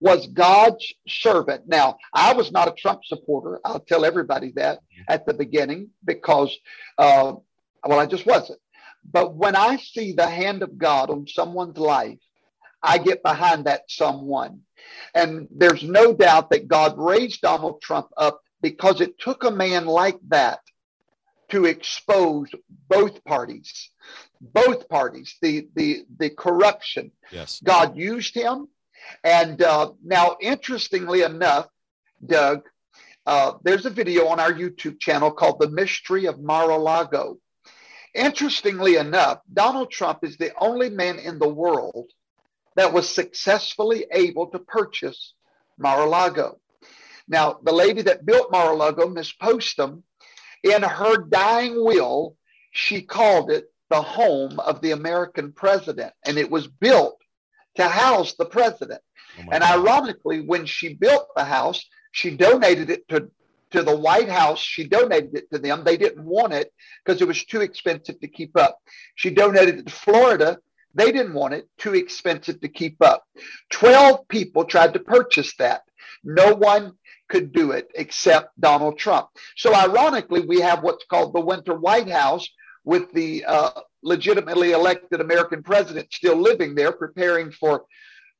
[SPEAKER 3] was God's servant. Now, I was not a Trump supporter. I'll tell everybody that mm-hmm. at the beginning because, uh, well, I just wasn't. But when I see the hand of God on someone's life, I get behind that someone. And there's no doubt that God raised Donald Trump up because it took a man like that to expose both parties, both parties, the the the corruption.
[SPEAKER 1] Yes.
[SPEAKER 3] God used him, and uh, now interestingly enough, Doug, uh, there's a video on our YouTube channel called "The Mystery of Mar-a-Lago," Interestingly enough, Donald Trump is the only man in the world that was successfully able to purchase Mar-a-Lago. Now, the lady that built Mar-a-Lago, Miss Postum, in her dying will, she called it the home of the American president, and it was built to house the president. Oh and ironically, when she built the house, she donated it to to the White House. She donated it to them. They didn't want it because it was too expensive to keep up. She donated it to Florida. They didn't want it, too expensive to keep up. 12 people tried to purchase that. No one could do it except Donald Trump. So, ironically, we have what's called the Winter White House with the uh, legitimately elected American president still living there, preparing for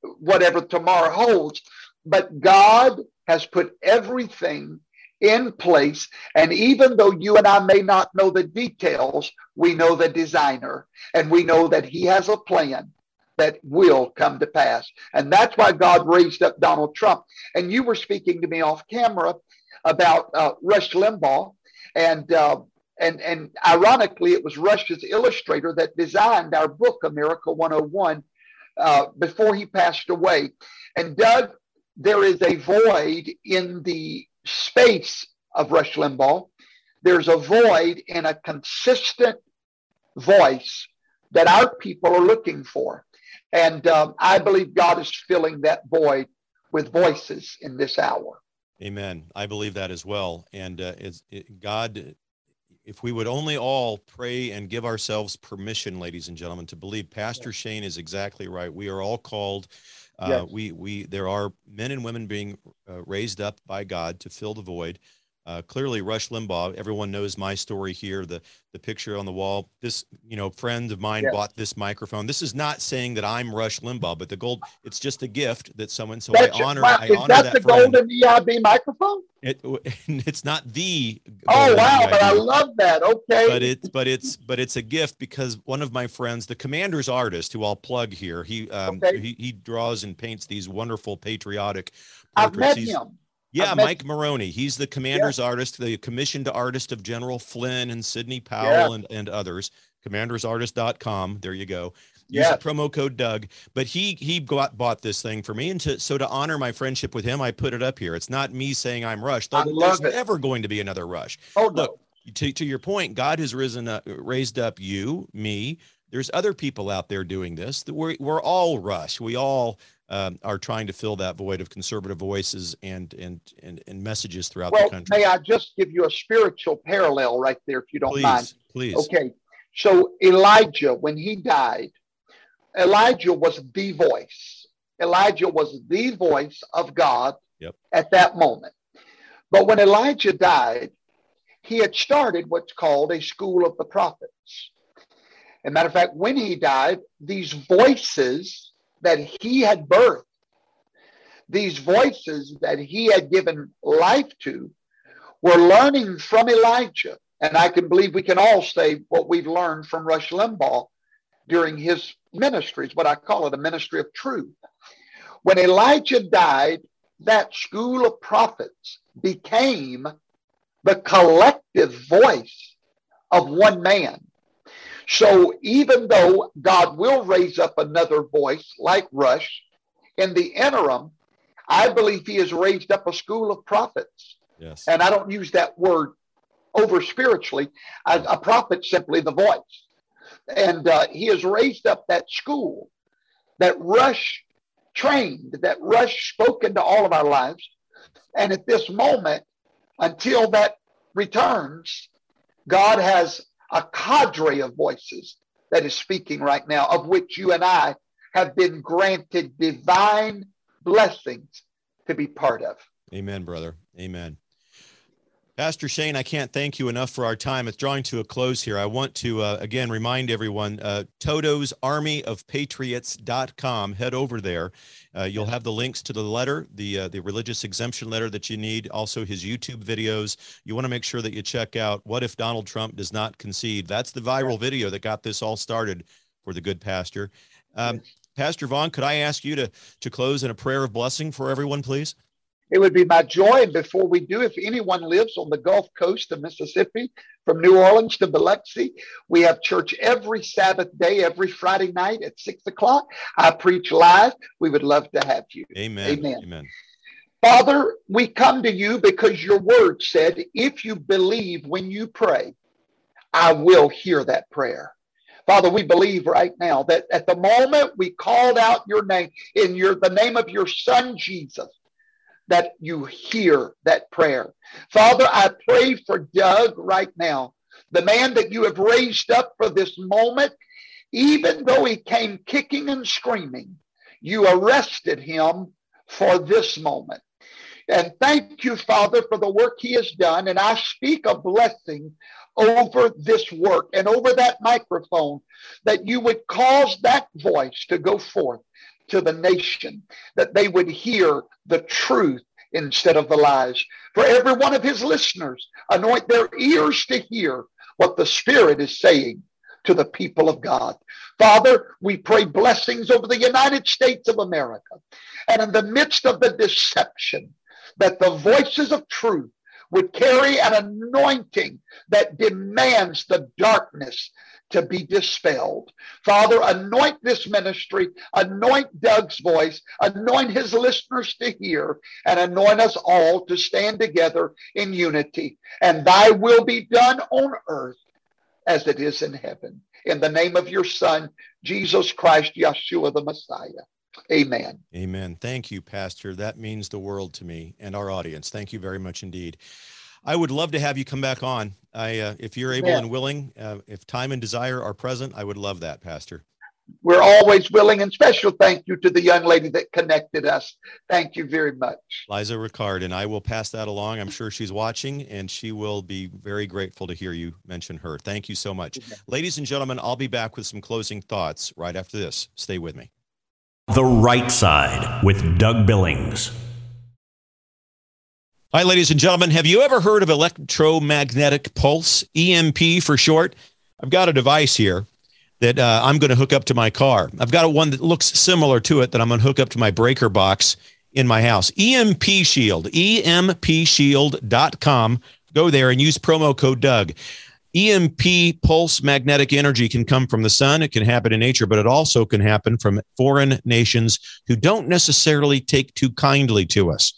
[SPEAKER 3] whatever tomorrow holds. But God has put everything in place. And even though you and I may not know the details, we know the designer and we know that he has a plan that will come to pass. And that's why God raised up Donald Trump. And you were speaking to me off camera about uh, Rush Limbaugh. And, uh, and, and ironically, it was Rush's illustrator that designed our book, America 101, uh, before he passed away. And Doug, there is a void in the space of Rush Limbaugh. There's a void in a consistent voice that our people are looking for. And um, I believe God is filling that void with voices in this hour.
[SPEAKER 1] Amen. I believe that as well. And uh, it's, it, God, if we would only all pray and give ourselves permission, ladies and gentlemen, to believe Pastor Shane is exactly right. We are all called uh, yes. We we there are men and women being uh, raised up by God to fill the void. Uh, clearly, Rush Limbaugh. Everyone knows my story here. The the picture on the wall. This you know friend of mine yes. bought this microphone. This is not saying that I'm Rush Limbaugh, but the gold. It's just a gift that someone. So That's I honor. I
[SPEAKER 3] is
[SPEAKER 1] honor
[SPEAKER 3] that,
[SPEAKER 1] that
[SPEAKER 3] the
[SPEAKER 1] friend.
[SPEAKER 3] golden EIB microphone?
[SPEAKER 1] It it's not the.
[SPEAKER 3] Oh wow! EIB, but I love that. Okay.
[SPEAKER 1] But it's but it's but it's a gift because one of my friends, the Commander's artist, who I'll plug here, he um okay. he, he draws and paints these wonderful patriotic.
[SPEAKER 3] I've met him.
[SPEAKER 1] Yeah, Mike Maroney. He's the commander's yeah. artist, the commissioned artist of General Flynn and Sidney Powell yeah. and, and others. Commandersartist.com. There you go. Use the promo code Doug. But he he got, bought this thing for me, and to, so to honor my friendship with him, I put it up here. It's not me saying I'm Rush. Though there's
[SPEAKER 3] it.
[SPEAKER 1] never going to be another Rush.
[SPEAKER 3] Oh
[SPEAKER 1] Look, to, to your point, God has risen, up, raised up you, me. There's other people out there doing this. We're we're all Rush. We all um, are trying to fill that void of conservative voices and and and, and messages throughout
[SPEAKER 3] well,
[SPEAKER 1] the country.
[SPEAKER 3] may I just give you a spiritual parallel right there, if you don't
[SPEAKER 1] please,
[SPEAKER 3] mind?
[SPEAKER 1] please.
[SPEAKER 3] Okay. So Elijah, when he died, Elijah was the voice. Elijah was the voice of God
[SPEAKER 1] Yep.
[SPEAKER 3] at that moment. But when Elijah died, he had started what's called a school of the prophets. As a matter of fact, when he died, these voices that he had birthed, these voices that he had given life to, were learning from Elijah. And I can believe we can all say what we've learned from Rush Limbaugh during his ministry, is what I call it a ministry of truth. When Elijah died, that school of prophets became the collective voice of one man. So even though God will raise up another voice like Rush, in the interim, I believe he has raised up a school of prophets.
[SPEAKER 1] Yes.
[SPEAKER 3] And I don't use that word over spiritually. A, prophet simply the voice. And uh, he has raised up that school that Rush trained, that Rush spoke into all of our lives. And at this moment, until that returns, God has a cadre of voices that is speaking right now, of which you and I have been granted divine blessings to be part of.
[SPEAKER 1] Amen, brother. Amen. Pastor Shane, I can't thank you enough for our time. It's drawing to a close here. I want to uh, again remind everyone uh, Toto's Army of Patriots.com. Head over there. Uh, you'll have the links to the letter, the uh, the religious exemption letter that you need, also his YouTube videos. You want to make sure that you check out What If Donald Trump Does Not Concede? That's the viral video that got this all started for the good pastor. Um, Pastor Vaughn, could I ask you to, to close in a prayer of blessing for everyone, please?
[SPEAKER 3] It would be my joy. And before we do, if anyone lives on the Gulf Coast of Mississippi, from New Orleans to Biloxi, we have church every Sabbath day, every Friday night at six o'clock. I preach live. We would love to have you.
[SPEAKER 1] Amen.
[SPEAKER 3] Amen.
[SPEAKER 1] Amen.
[SPEAKER 3] Father, we come to you because your word said, if you believe when you pray, I will hear that prayer. Father, we believe right now that at the moment we called out your name in your the name of your son Jesus, that you hear that prayer. Father, I pray for Doug right now, the man that you have raised up for this moment, even though he came kicking and screaming, you arrested him for this moment. And thank you, Father, for the work he has done. And I speak a blessing over this work and over that microphone that you would cause that voice to go forth to the nation, that they would hear the truth instead of the lies. For every one of his listeners, anoint their ears to hear what the Spirit is saying to the people of God. Father, we pray blessings over the United States of America. And in the midst of the deception, that the voices of truth would carry an anointing that demands the darkness to be dispelled. Father, anoint this ministry, anoint Doug's voice, anoint his listeners to hear, and anoint us all to stand together in unity. And thy will be done on earth as it is in heaven. In the name of your Son, Jesus Christ, Yeshua the Messiah. Amen.
[SPEAKER 1] Amen. Thank you, Pastor. That means the world to me and our audience. Thank you very much indeed. I would love to have you come back on. I, uh, if you're able
[SPEAKER 3] Amen.
[SPEAKER 1] and willing, uh, if time and desire are present, I would love that, Pastor.
[SPEAKER 3] We're always willing, and special thank you to the young lady that connected us. Thank you very much.
[SPEAKER 1] Liza Ricard, and I will pass that along. I'm sure she's watching, and she will be very grateful to hear you mention her. Thank you so much.
[SPEAKER 3] Amen.
[SPEAKER 1] Ladies and gentlemen, I'll be back with some closing thoughts right after this. Stay with me.
[SPEAKER 2] The Right Side with Doug Billings.
[SPEAKER 1] Hi, ladies and gentlemen. Have you ever heard of electromagnetic pulse, EMP for short? I've got a device here that uh, I'm going to hook up to my car. I've got a one that looks similar to it that I'm going to hook up to my breaker box in my house. EMP Shield, EMPShield.com. Go there and use promo code Doug. EMP pulse magnetic energy can come from the sun. It can happen in nature, but it also can happen from foreign nations who don't necessarily take too kindly to us.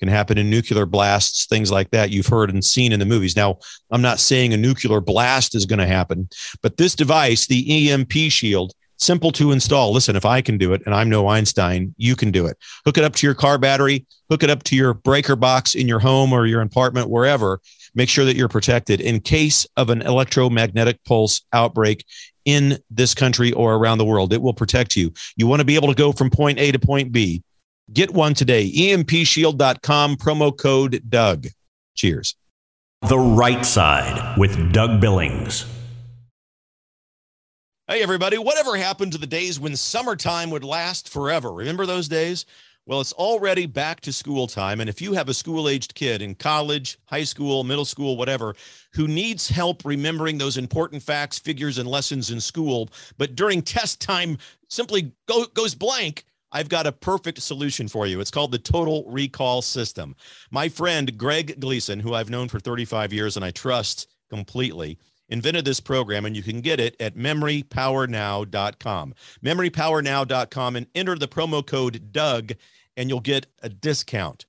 [SPEAKER 1] Can happen in nuclear blasts, things like that you've heard and seen in the movies. Now, I'm not saying a nuclear blast is going to happen, but this device, the EMP shield, simple to install. Listen, if I can do it and I'm no Einstein, you can do it. Hook it up to your car battery, hook it up to your breaker box in your home or your apartment, wherever. Make sure that you're protected in case of an electromagnetic pulse outbreak in this country or around the world. It will protect you. You want to be able to go from point A to point B. Get one today. EMPshield.com, promo code Doug. Cheers.
[SPEAKER 2] The Right Side with Doug Billings.
[SPEAKER 1] Hey, everybody. Whatever happened to the days when summertime would last forever? Remember those days? Well, it's already back to school time. And if you have a school aged kid in college, high school, middle school, whatever, who needs help remembering those important facts, figures, and lessons in school, but during test time simply go, goes blank, I've got a perfect solution for you. It's called the Total Recall System. My friend Greg Gleason, who I've known for 35 years and I trust completely, invented this program, and you can get it at memorypowernow.com. Memorypowernow.com and enter the promo code Doug, and you'll get a discount.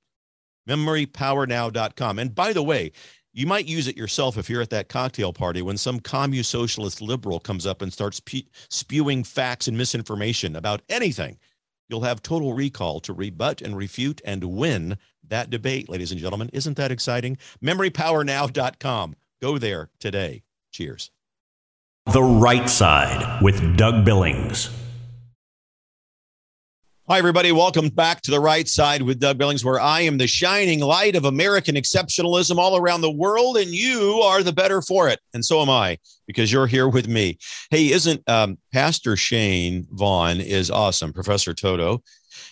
[SPEAKER 1] Memorypowernow.com. And by the way, you might use it yourself if you're at that cocktail party when some communist socialist liberal comes up and starts pe- spewing facts and misinformation about anything. You'll have total recall to rebut and refute and win that debate, ladies and gentlemen. Isn't that exciting? MemoryPowerNow.com. Go there today. Cheers.
[SPEAKER 2] The Right Side with Doug Billings.
[SPEAKER 1] Hi, everybody. Welcome back to the right side with Doug Billings, where I am the shining light of American exceptionalism all around the world, and you are the better for it. And so am I, because you're here with me. Hey, isn't um, Pastor Shane Vaughn is awesome, Professor Toto?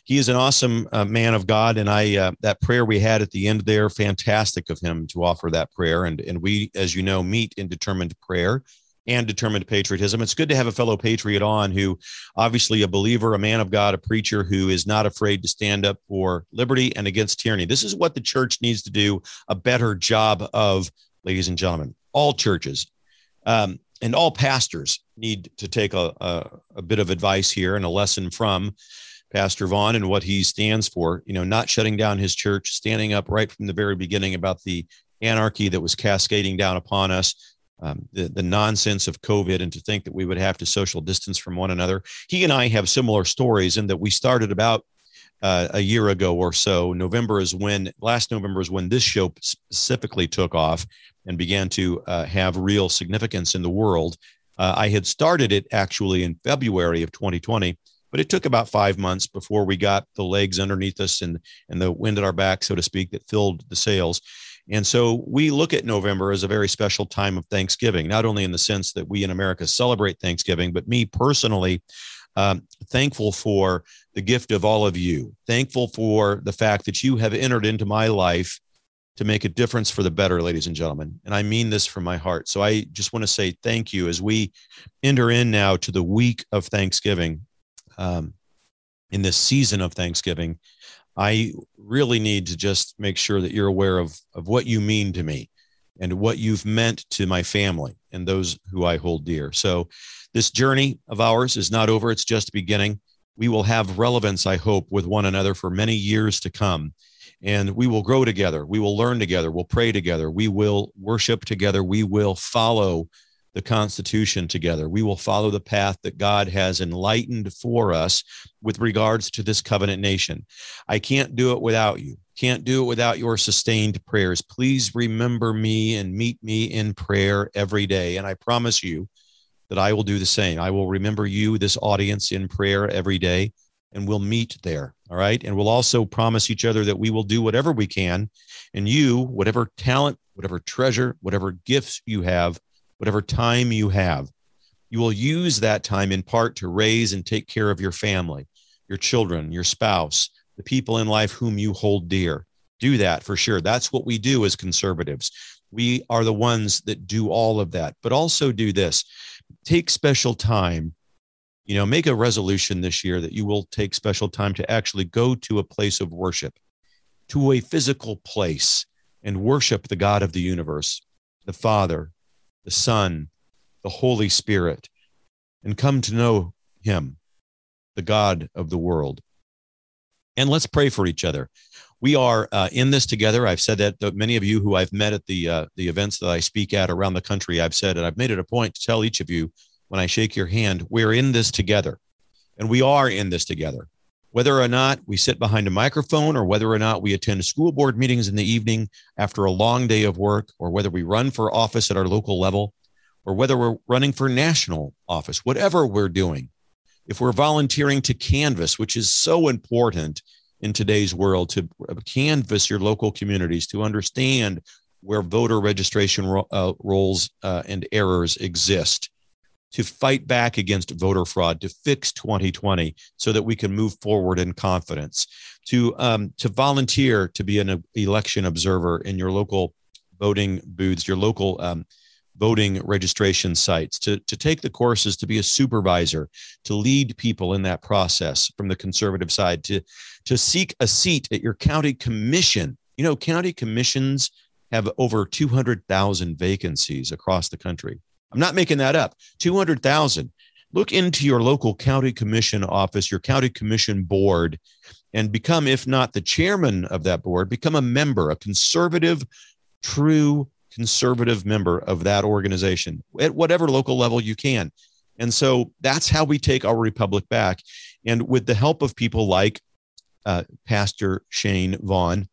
[SPEAKER 1] He is an awesome uh, man of God, and I uh, that prayer we had at the end there, fantastic of him to offer that prayer. And and we, as you know, meet in determined prayer and determined patriotism. It's good to have a fellow patriot on who, obviously, a believer, a man of God, a preacher who is not afraid to stand up for liberty and against tyranny. This is what the church needs to do a better job of, ladies and gentlemen. All churches um, and all pastors need to take a, a, a bit of advice here and a lesson from Pastor Vaughn and what he stands for. You know, not shutting down his church, standing up right from the very beginning about the anarchy that was cascading down upon us, um, the, the nonsense of COVID and to think that we would have to social distance from one another. He and I have similar stories in that we started about uh, a year ago or so. November is when, last November is when this show specifically took off and began to uh, have real significance in the world. Uh, I had started it actually in February of 2020, but it took about five months before we got the legs underneath us and, and the wind at our back, so to speak, that filled the sails. And so we look at November as a very special time of Thanksgiving, not only in the sense that we in America celebrate Thanksgiving, but me personally, um, thankful for the gift of all of you, thankful for the fact that you have entered into my life to make a difference for the better, ladies and gentlemen. And I mean this from my heart. So I just want to say thank you as we enter in now to the week of Thanksgiving, um, in this season of Thanksgiving. I really need to just make sure that you're aware of, of what you mean to me and what you've meant to my family and those who I hold dear. So, this journey of ours is not over, it's just beginning. We will have relevance, I hope, with one another for many years to come. And we will grow together. We will learn together. We'll pray together. We will worship together. We will follow the Constitution together. We will follow the path that God has enlightened for us with regards to this covenant nation. I can't do it without you. Can't do it without your sustained prayers. Please remember me and meet me in prayer every day. And I promise you that I will do the same. I will remember you, this audience, in prayer every day, and we'll meet there. All right. And we'll also promise each other that we will do whatever we can. And you, whatever talent, whatever treasure, whatever gifts you have, whatever time you have. You will use that time in part to raise and take care of your family, your children, your spouse, the people in life whom you hold dear. Do that for sure. That's what we do as conservatives. We are the ones that do all of that, but also do this take special time. You know, make a resolution this year that you will take special time to actually go to a place of worship, to a physical place, and worship the God of the universe, the Father, the Son, the Holy Spirit, and come to know Him, the God of the world. And let's pray for each other. We are uh, in this together. I've said that many of you who I've met at the uh, the events that I speak at around the country. I've said, and I've made it a point to tell each of you when I shake your hand, we're in this together, and we are in this together. Whether or not we sit behind a microphone, or whether or not we attend school board meetings in the evening after a long day of work, or whether we run for office at our local level, or whether we're running for national office, whatever we're doing, if we're volunteering to canvass, which is so important in today's world, to canvass your local communities, to understand where voter registration ro- uh, roles uh, and errors exist, to fight back against voter fraud, to fix 2020 so that we can move forward in confidence, to, um, to volunteer to be an election observer in your local voting booths, your local um, voting registration sites, to, to take the courses to be a supervisor, to lead people in that process from the conservative side, to, to seek a seat at your county commission. You know, county commissions have over 200,000 vacancies across the country. I'm not making that up. 200,000. Look into your local county commission office, your county commission board, and become, if not the chairman of that board, become a member, a conservative, true conservative member of that organization at whatever local level you can. And so that's how we take our republic back. And with the help of people like uh, Pastor Shane Vaughn,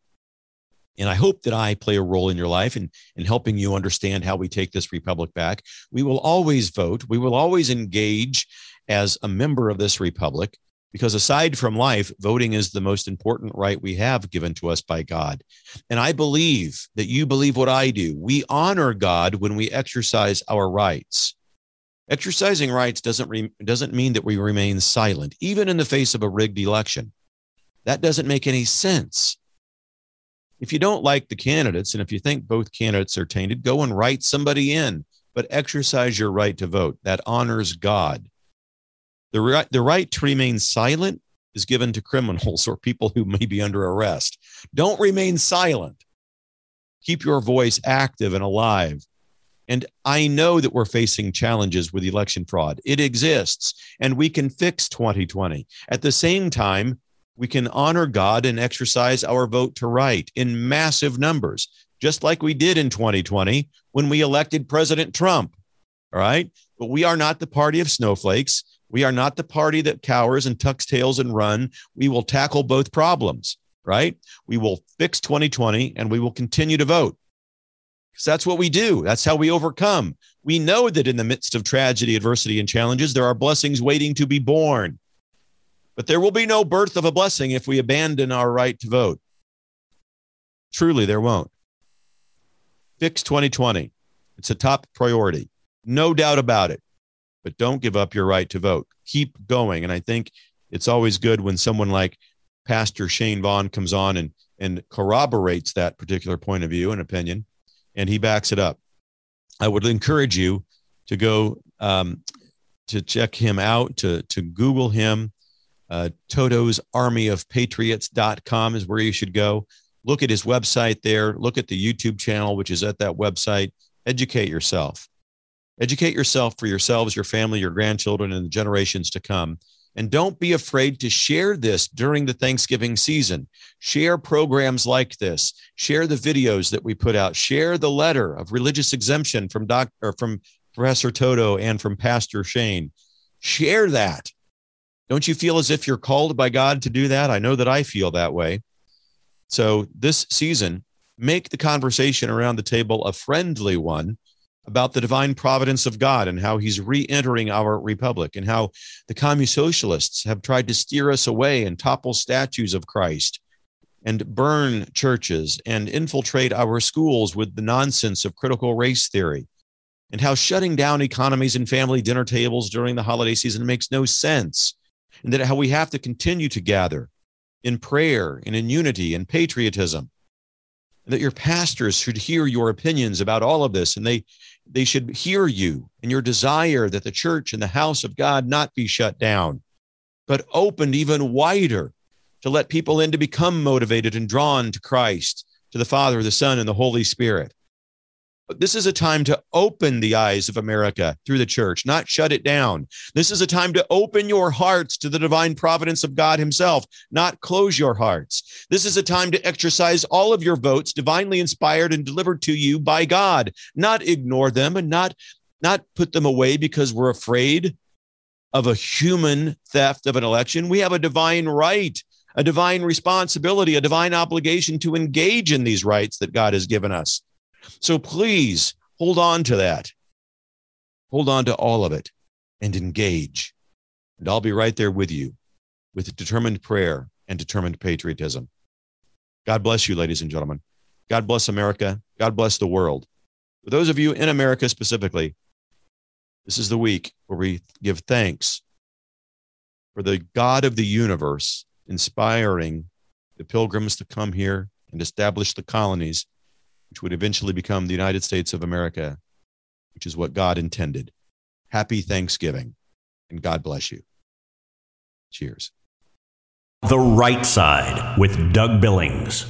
[SPEAKER 1] and I hope that I play a role in your life in, in helping you understand how we take this republic back. We will always vote. We will always engage as a member of this republic because aside from life, voting is the most important right we have given to us by God. And I believe that you believe what I do. We honor God when we exercise our rights. Exercising rights doesn't, re- doesn't mean that we remain silent, even in the face of a rigged election. That doesn't make any sense. If you don't like the candidates, and if you think both candidates are tainted, go and write somebody in, but exercise your right to vote. That honors God. The right, the right to remain silent is given to criminals or people who may be under arrest. Don't remain silent. Keep your voice active and alive. And I know that we're facing challenges with election fraud. It exists, and we can fix 2020. At the same time, we can honor God and exercise our vote to right in massive numbers, just like we did in 2020 when we elected President Trump. All right. But we are not the party of snowflakes. We are not the party that cowers and tucks tails and run. We will tackle both problems, right? We will fix 2020 and we will continue to vote. Because that's what we do. That's how we overcome. We know that in the midst of tragedy, adversity, and challenges, there are blessings waiting to be born. But there will be no birth of a blessing if we abandon our right to vote. Truly, there won't. Fix 2020. It's a top priority. No doubt about it but don't give up your right to vote. Keep going. And I think it's always good when someone like Pastor Shane Vaughn comes on and, and corroborates that particular point of view and opinion, and he backs it up. I would encourage you to go um, to check him out, to, to Google him. Uh, Toto's Army of Patriots.com is where you should go. Look at his website there. Look at the YouTube channel, which is at that website. Educate yourself. Educate yourself for yourselves, your family, your grandchildren, and the generations to come. And don't be afraid to share this during the Thanksgiving season. Share programs like this. Share the videos that we put out. Share the letter of religious exemption from or from Professor Toto and from Pastor Shane. Share that. Don't you feel as if you're called by God to do that? I know that I feel that way. So this season, make the conversation around the table a friendly one about the divine providence of God and how he's re entering our republic and how the commie socialists have tried to steer us away and topple statues of Christ and burn churches and infiltrate our schools with the nonsense of critical race theory and how shutting down economies and family dinner tables during the holiday season makes no sense and that how we have to continue to gather in prayer and in unity and patriotism And that your pastors should hear your opinions about all of this and they they should hear you and your desire that the church and the house of God not be shut down, but opened even wider to let people in to become motivated and drawn to Christ, to the Father, the Son, and the Holy Spirit. This is a time to open the eyes of America through the church, not shut it down. This is a time to open your hearts to the divine providence of God Himself, not close your hearts. This is a time to exercise all of your votes divinely inspired and delivered to you by God, not ignore them and not, not put them away because we're afraid of a human theft of an election. We have a divine right, a divine responsibility, a divine obligation to engage in these rights that God has given us. So please hold on to that. Hold on to all of it and engage. And I'll be right there with you with determined prayer and determined patriotism. God bless you, ladies and gentlemen. God bless America. God bless the world. For those of you in America specifically, this is the week where we give thanks for the God of the universe inspiring the pilgrims to come here and establish the colonies which would eventually become the United States of America, which is what God intended. Happy Thanksgiving, and God bless you. Cheers.
[SPEAKER 2] The Right Side with Doug Billings.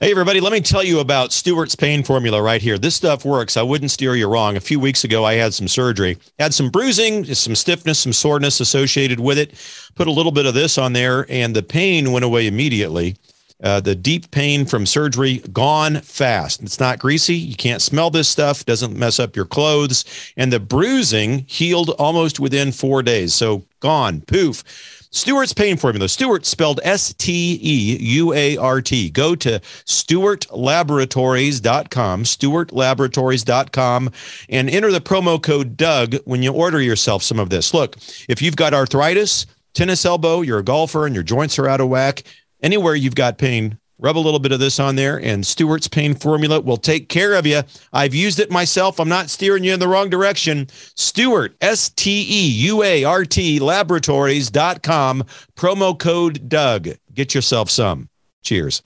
[SPEAKER 1] Hey, everybody, let me tell you about Steuart's pain formula right here. This stuff works. I wouldn't steer you wrong. A few weeks ago, I had some surgery, had some bruising, some stiffness, some soreness associated with it. Put a little bit of this on there, and the pain went away immediately. Uh, the deep pain from surgery gone fast. It's not greasy. You can't smell this stuff. Doesn't mess up your clothes. And the bruising healed almost within four days. So gone, poof. Steuart's pain formula. Steuart spelled S T E U A R T. Go to steuartlaboratories.com, steuartlaboratories.com, and enter the promo code Doug when you order yourself some of this. Look, if you've got arthritis, tennis elbow, you're a golfer, and your joints are out of whack, anywhere you've got pain, rub a little bit of this on there, and Steuart's pain formula will take care of you. I've used it myself. I'm not steering you in the wrong direction. Steuart, S T E U A R T, laboratories.com, promo code Doug. Get yourself some. Cheers.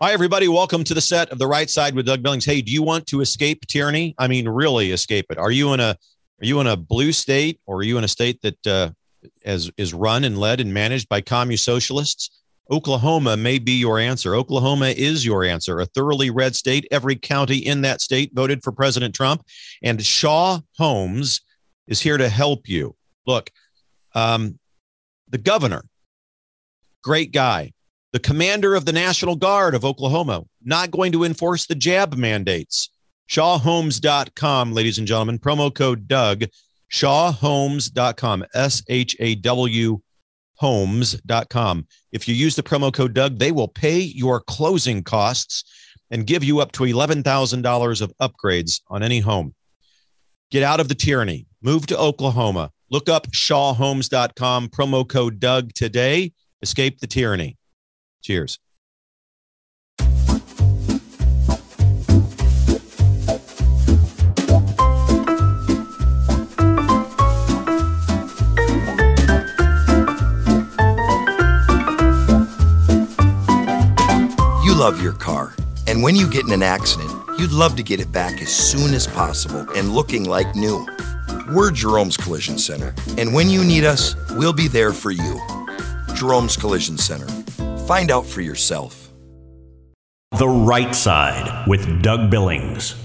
[SPEAKER 1] Hi, everybody. Welcome to the set of The Right Side with Doug Billings. Hey, do you want to escape tyranny? I mean, really escape it. Are you in a are you in a blue state or are you in a state that uh, as, is run and led and managed by commie socialists? Oklahoma may be your answer. Oklahoma is your answer. A thoroughly red state. Every county in that state voted for President Trump. And Shaw Homes is here to help you. Look, um, the governor, great guy. The commander of the National Guard of Oklahoma, not going to enforce the jab mandates. ShawHomes.com, ladies and gentlemen. Promo code Doug. ShawHomes.com. S H A W homes.com. If you use the promo code Doug, they will pay your closing costs and give you up to $11,000 of upgrades on any home. Get out of the tyranny. Move to Oklahoma. Look up shawhomes.com, promo code Doug today. Escape the tyranny. Cheers.
[SPEAKER 4] Love your car. And when you get in an accident, you'd love to get it back as soon as possible and looking like new. We're Jerome's Collision Center, and when you need us, we'll be there for you. Jerome's Collision Center. Find out for yourself.
[SPEAKER 2] The Right Side with Doug Billings.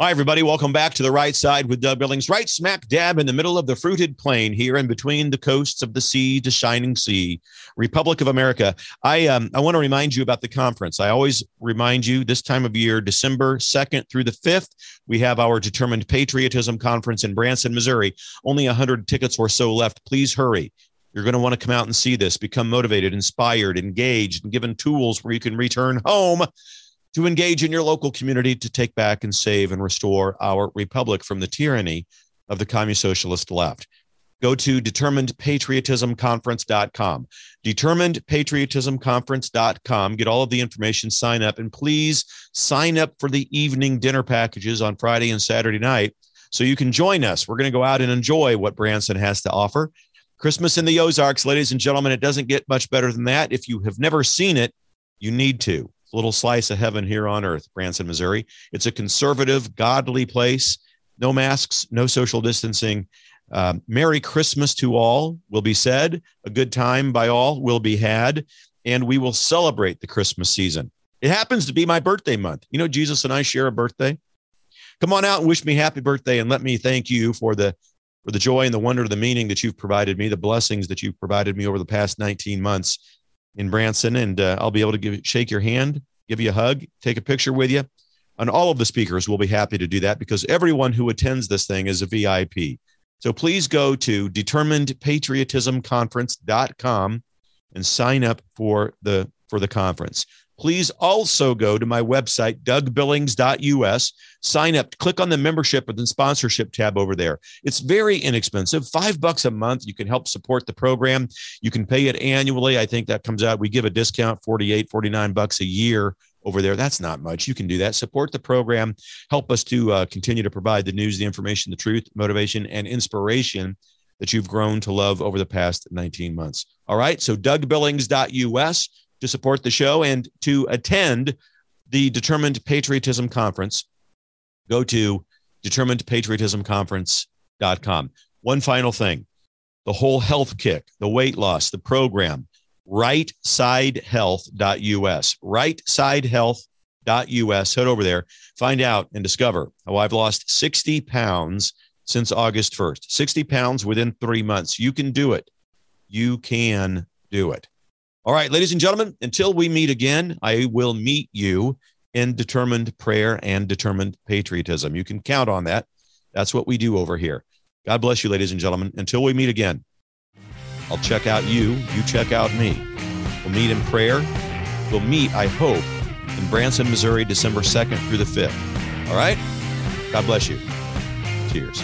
[SPEAKER 1] Hi, everybody. Welcome back to the right side with Doug Billings, right smack dab in the middle of the fruited plain here in between the coasts of the sea to shining sea, Republic of America. I, um, I want to remind you about the conference. I always remind you this time of year, December 2nd through the 5th, we have our Determined Patriotism Conference in Branson, Missouri. Only 100 tickets or so left. Please hurry. You're going to want to come out and see this, become motivated, inspired, engaged, and given tools where you can return home to engage in your local community to take back and save and restore our republic from the tyranny of the communist socialist left. Go to determinedpatriotismconference.com. Determinedpatriotismconference.com. Get all of the information, sign up, and please sign up for the evening dinner packages on Friday and Saturday night so you can join us. We're going to go out and enjoy what Branson has to offer. Christmas in the Ozarks, ladies and gentlemen, it doesn't get much better than that. If you have never seen it, you need to little slice of heaven here on earth, Branson, Missouri. It's a conservative, godly place. No masks, no social distancing. Uh, Merry Christmas to all will be said. A good time by all will be had. And we will celebrate the Christmas season. It happens to be my birthday month. You know, Jesus and I share a birthday. Come on out and wish me happy birthday and let me thank you for the for the joy and the wonder, and the meaning that you've provided me, the blessings that you've provided me over the past 19 months in Branson. And uh, I'll be able to give shake your hand, give you a hug, take a picture with you. And all of the speakers will be happy to do that because everyone who attends this thing is a VIP. So please go to determinedpatriotismconference.com and sign up for the for the conference. Please also go to my website, dougbillings.us, sign up, click on the membership and then sponsorship tab over there. It's very inexpensive, five bucks a month. You can help support the program. You can pay it annually. I think that comes out, we give a discount 48, 49 bucks a year over there. That's not much. You can do that. Support the program. Help us to uh, continue to provide the news, the information, the truth, motivation, and inspiration that you've grown to love over the past 19 months. All right. So, dougbillings.us to support the show and to attend the Determined Patriotism Conference. Go to determinedpatriotismconference.com. One final thing the whole health kick, the weight loss, the program, rightsidehealth.us. Rightsidehealth.us. Head over there, find out and discover how I've lost 60 pounds since August 1st. 60 pounds within three months. You can do it. You can do it. All right, ladies and gentlemen, until we meet again, I will meet you in determined prayer and determined patriotism. You can count on that. That's what we do over here. God bless you, ladies and gentlemen. Until we meet again. I'll check out you, you check out me. We'll meet in prayer. We'll meet, I hope, in Branson, Missouri, December 2nd through the 5th. All right? God bless you. Cheers.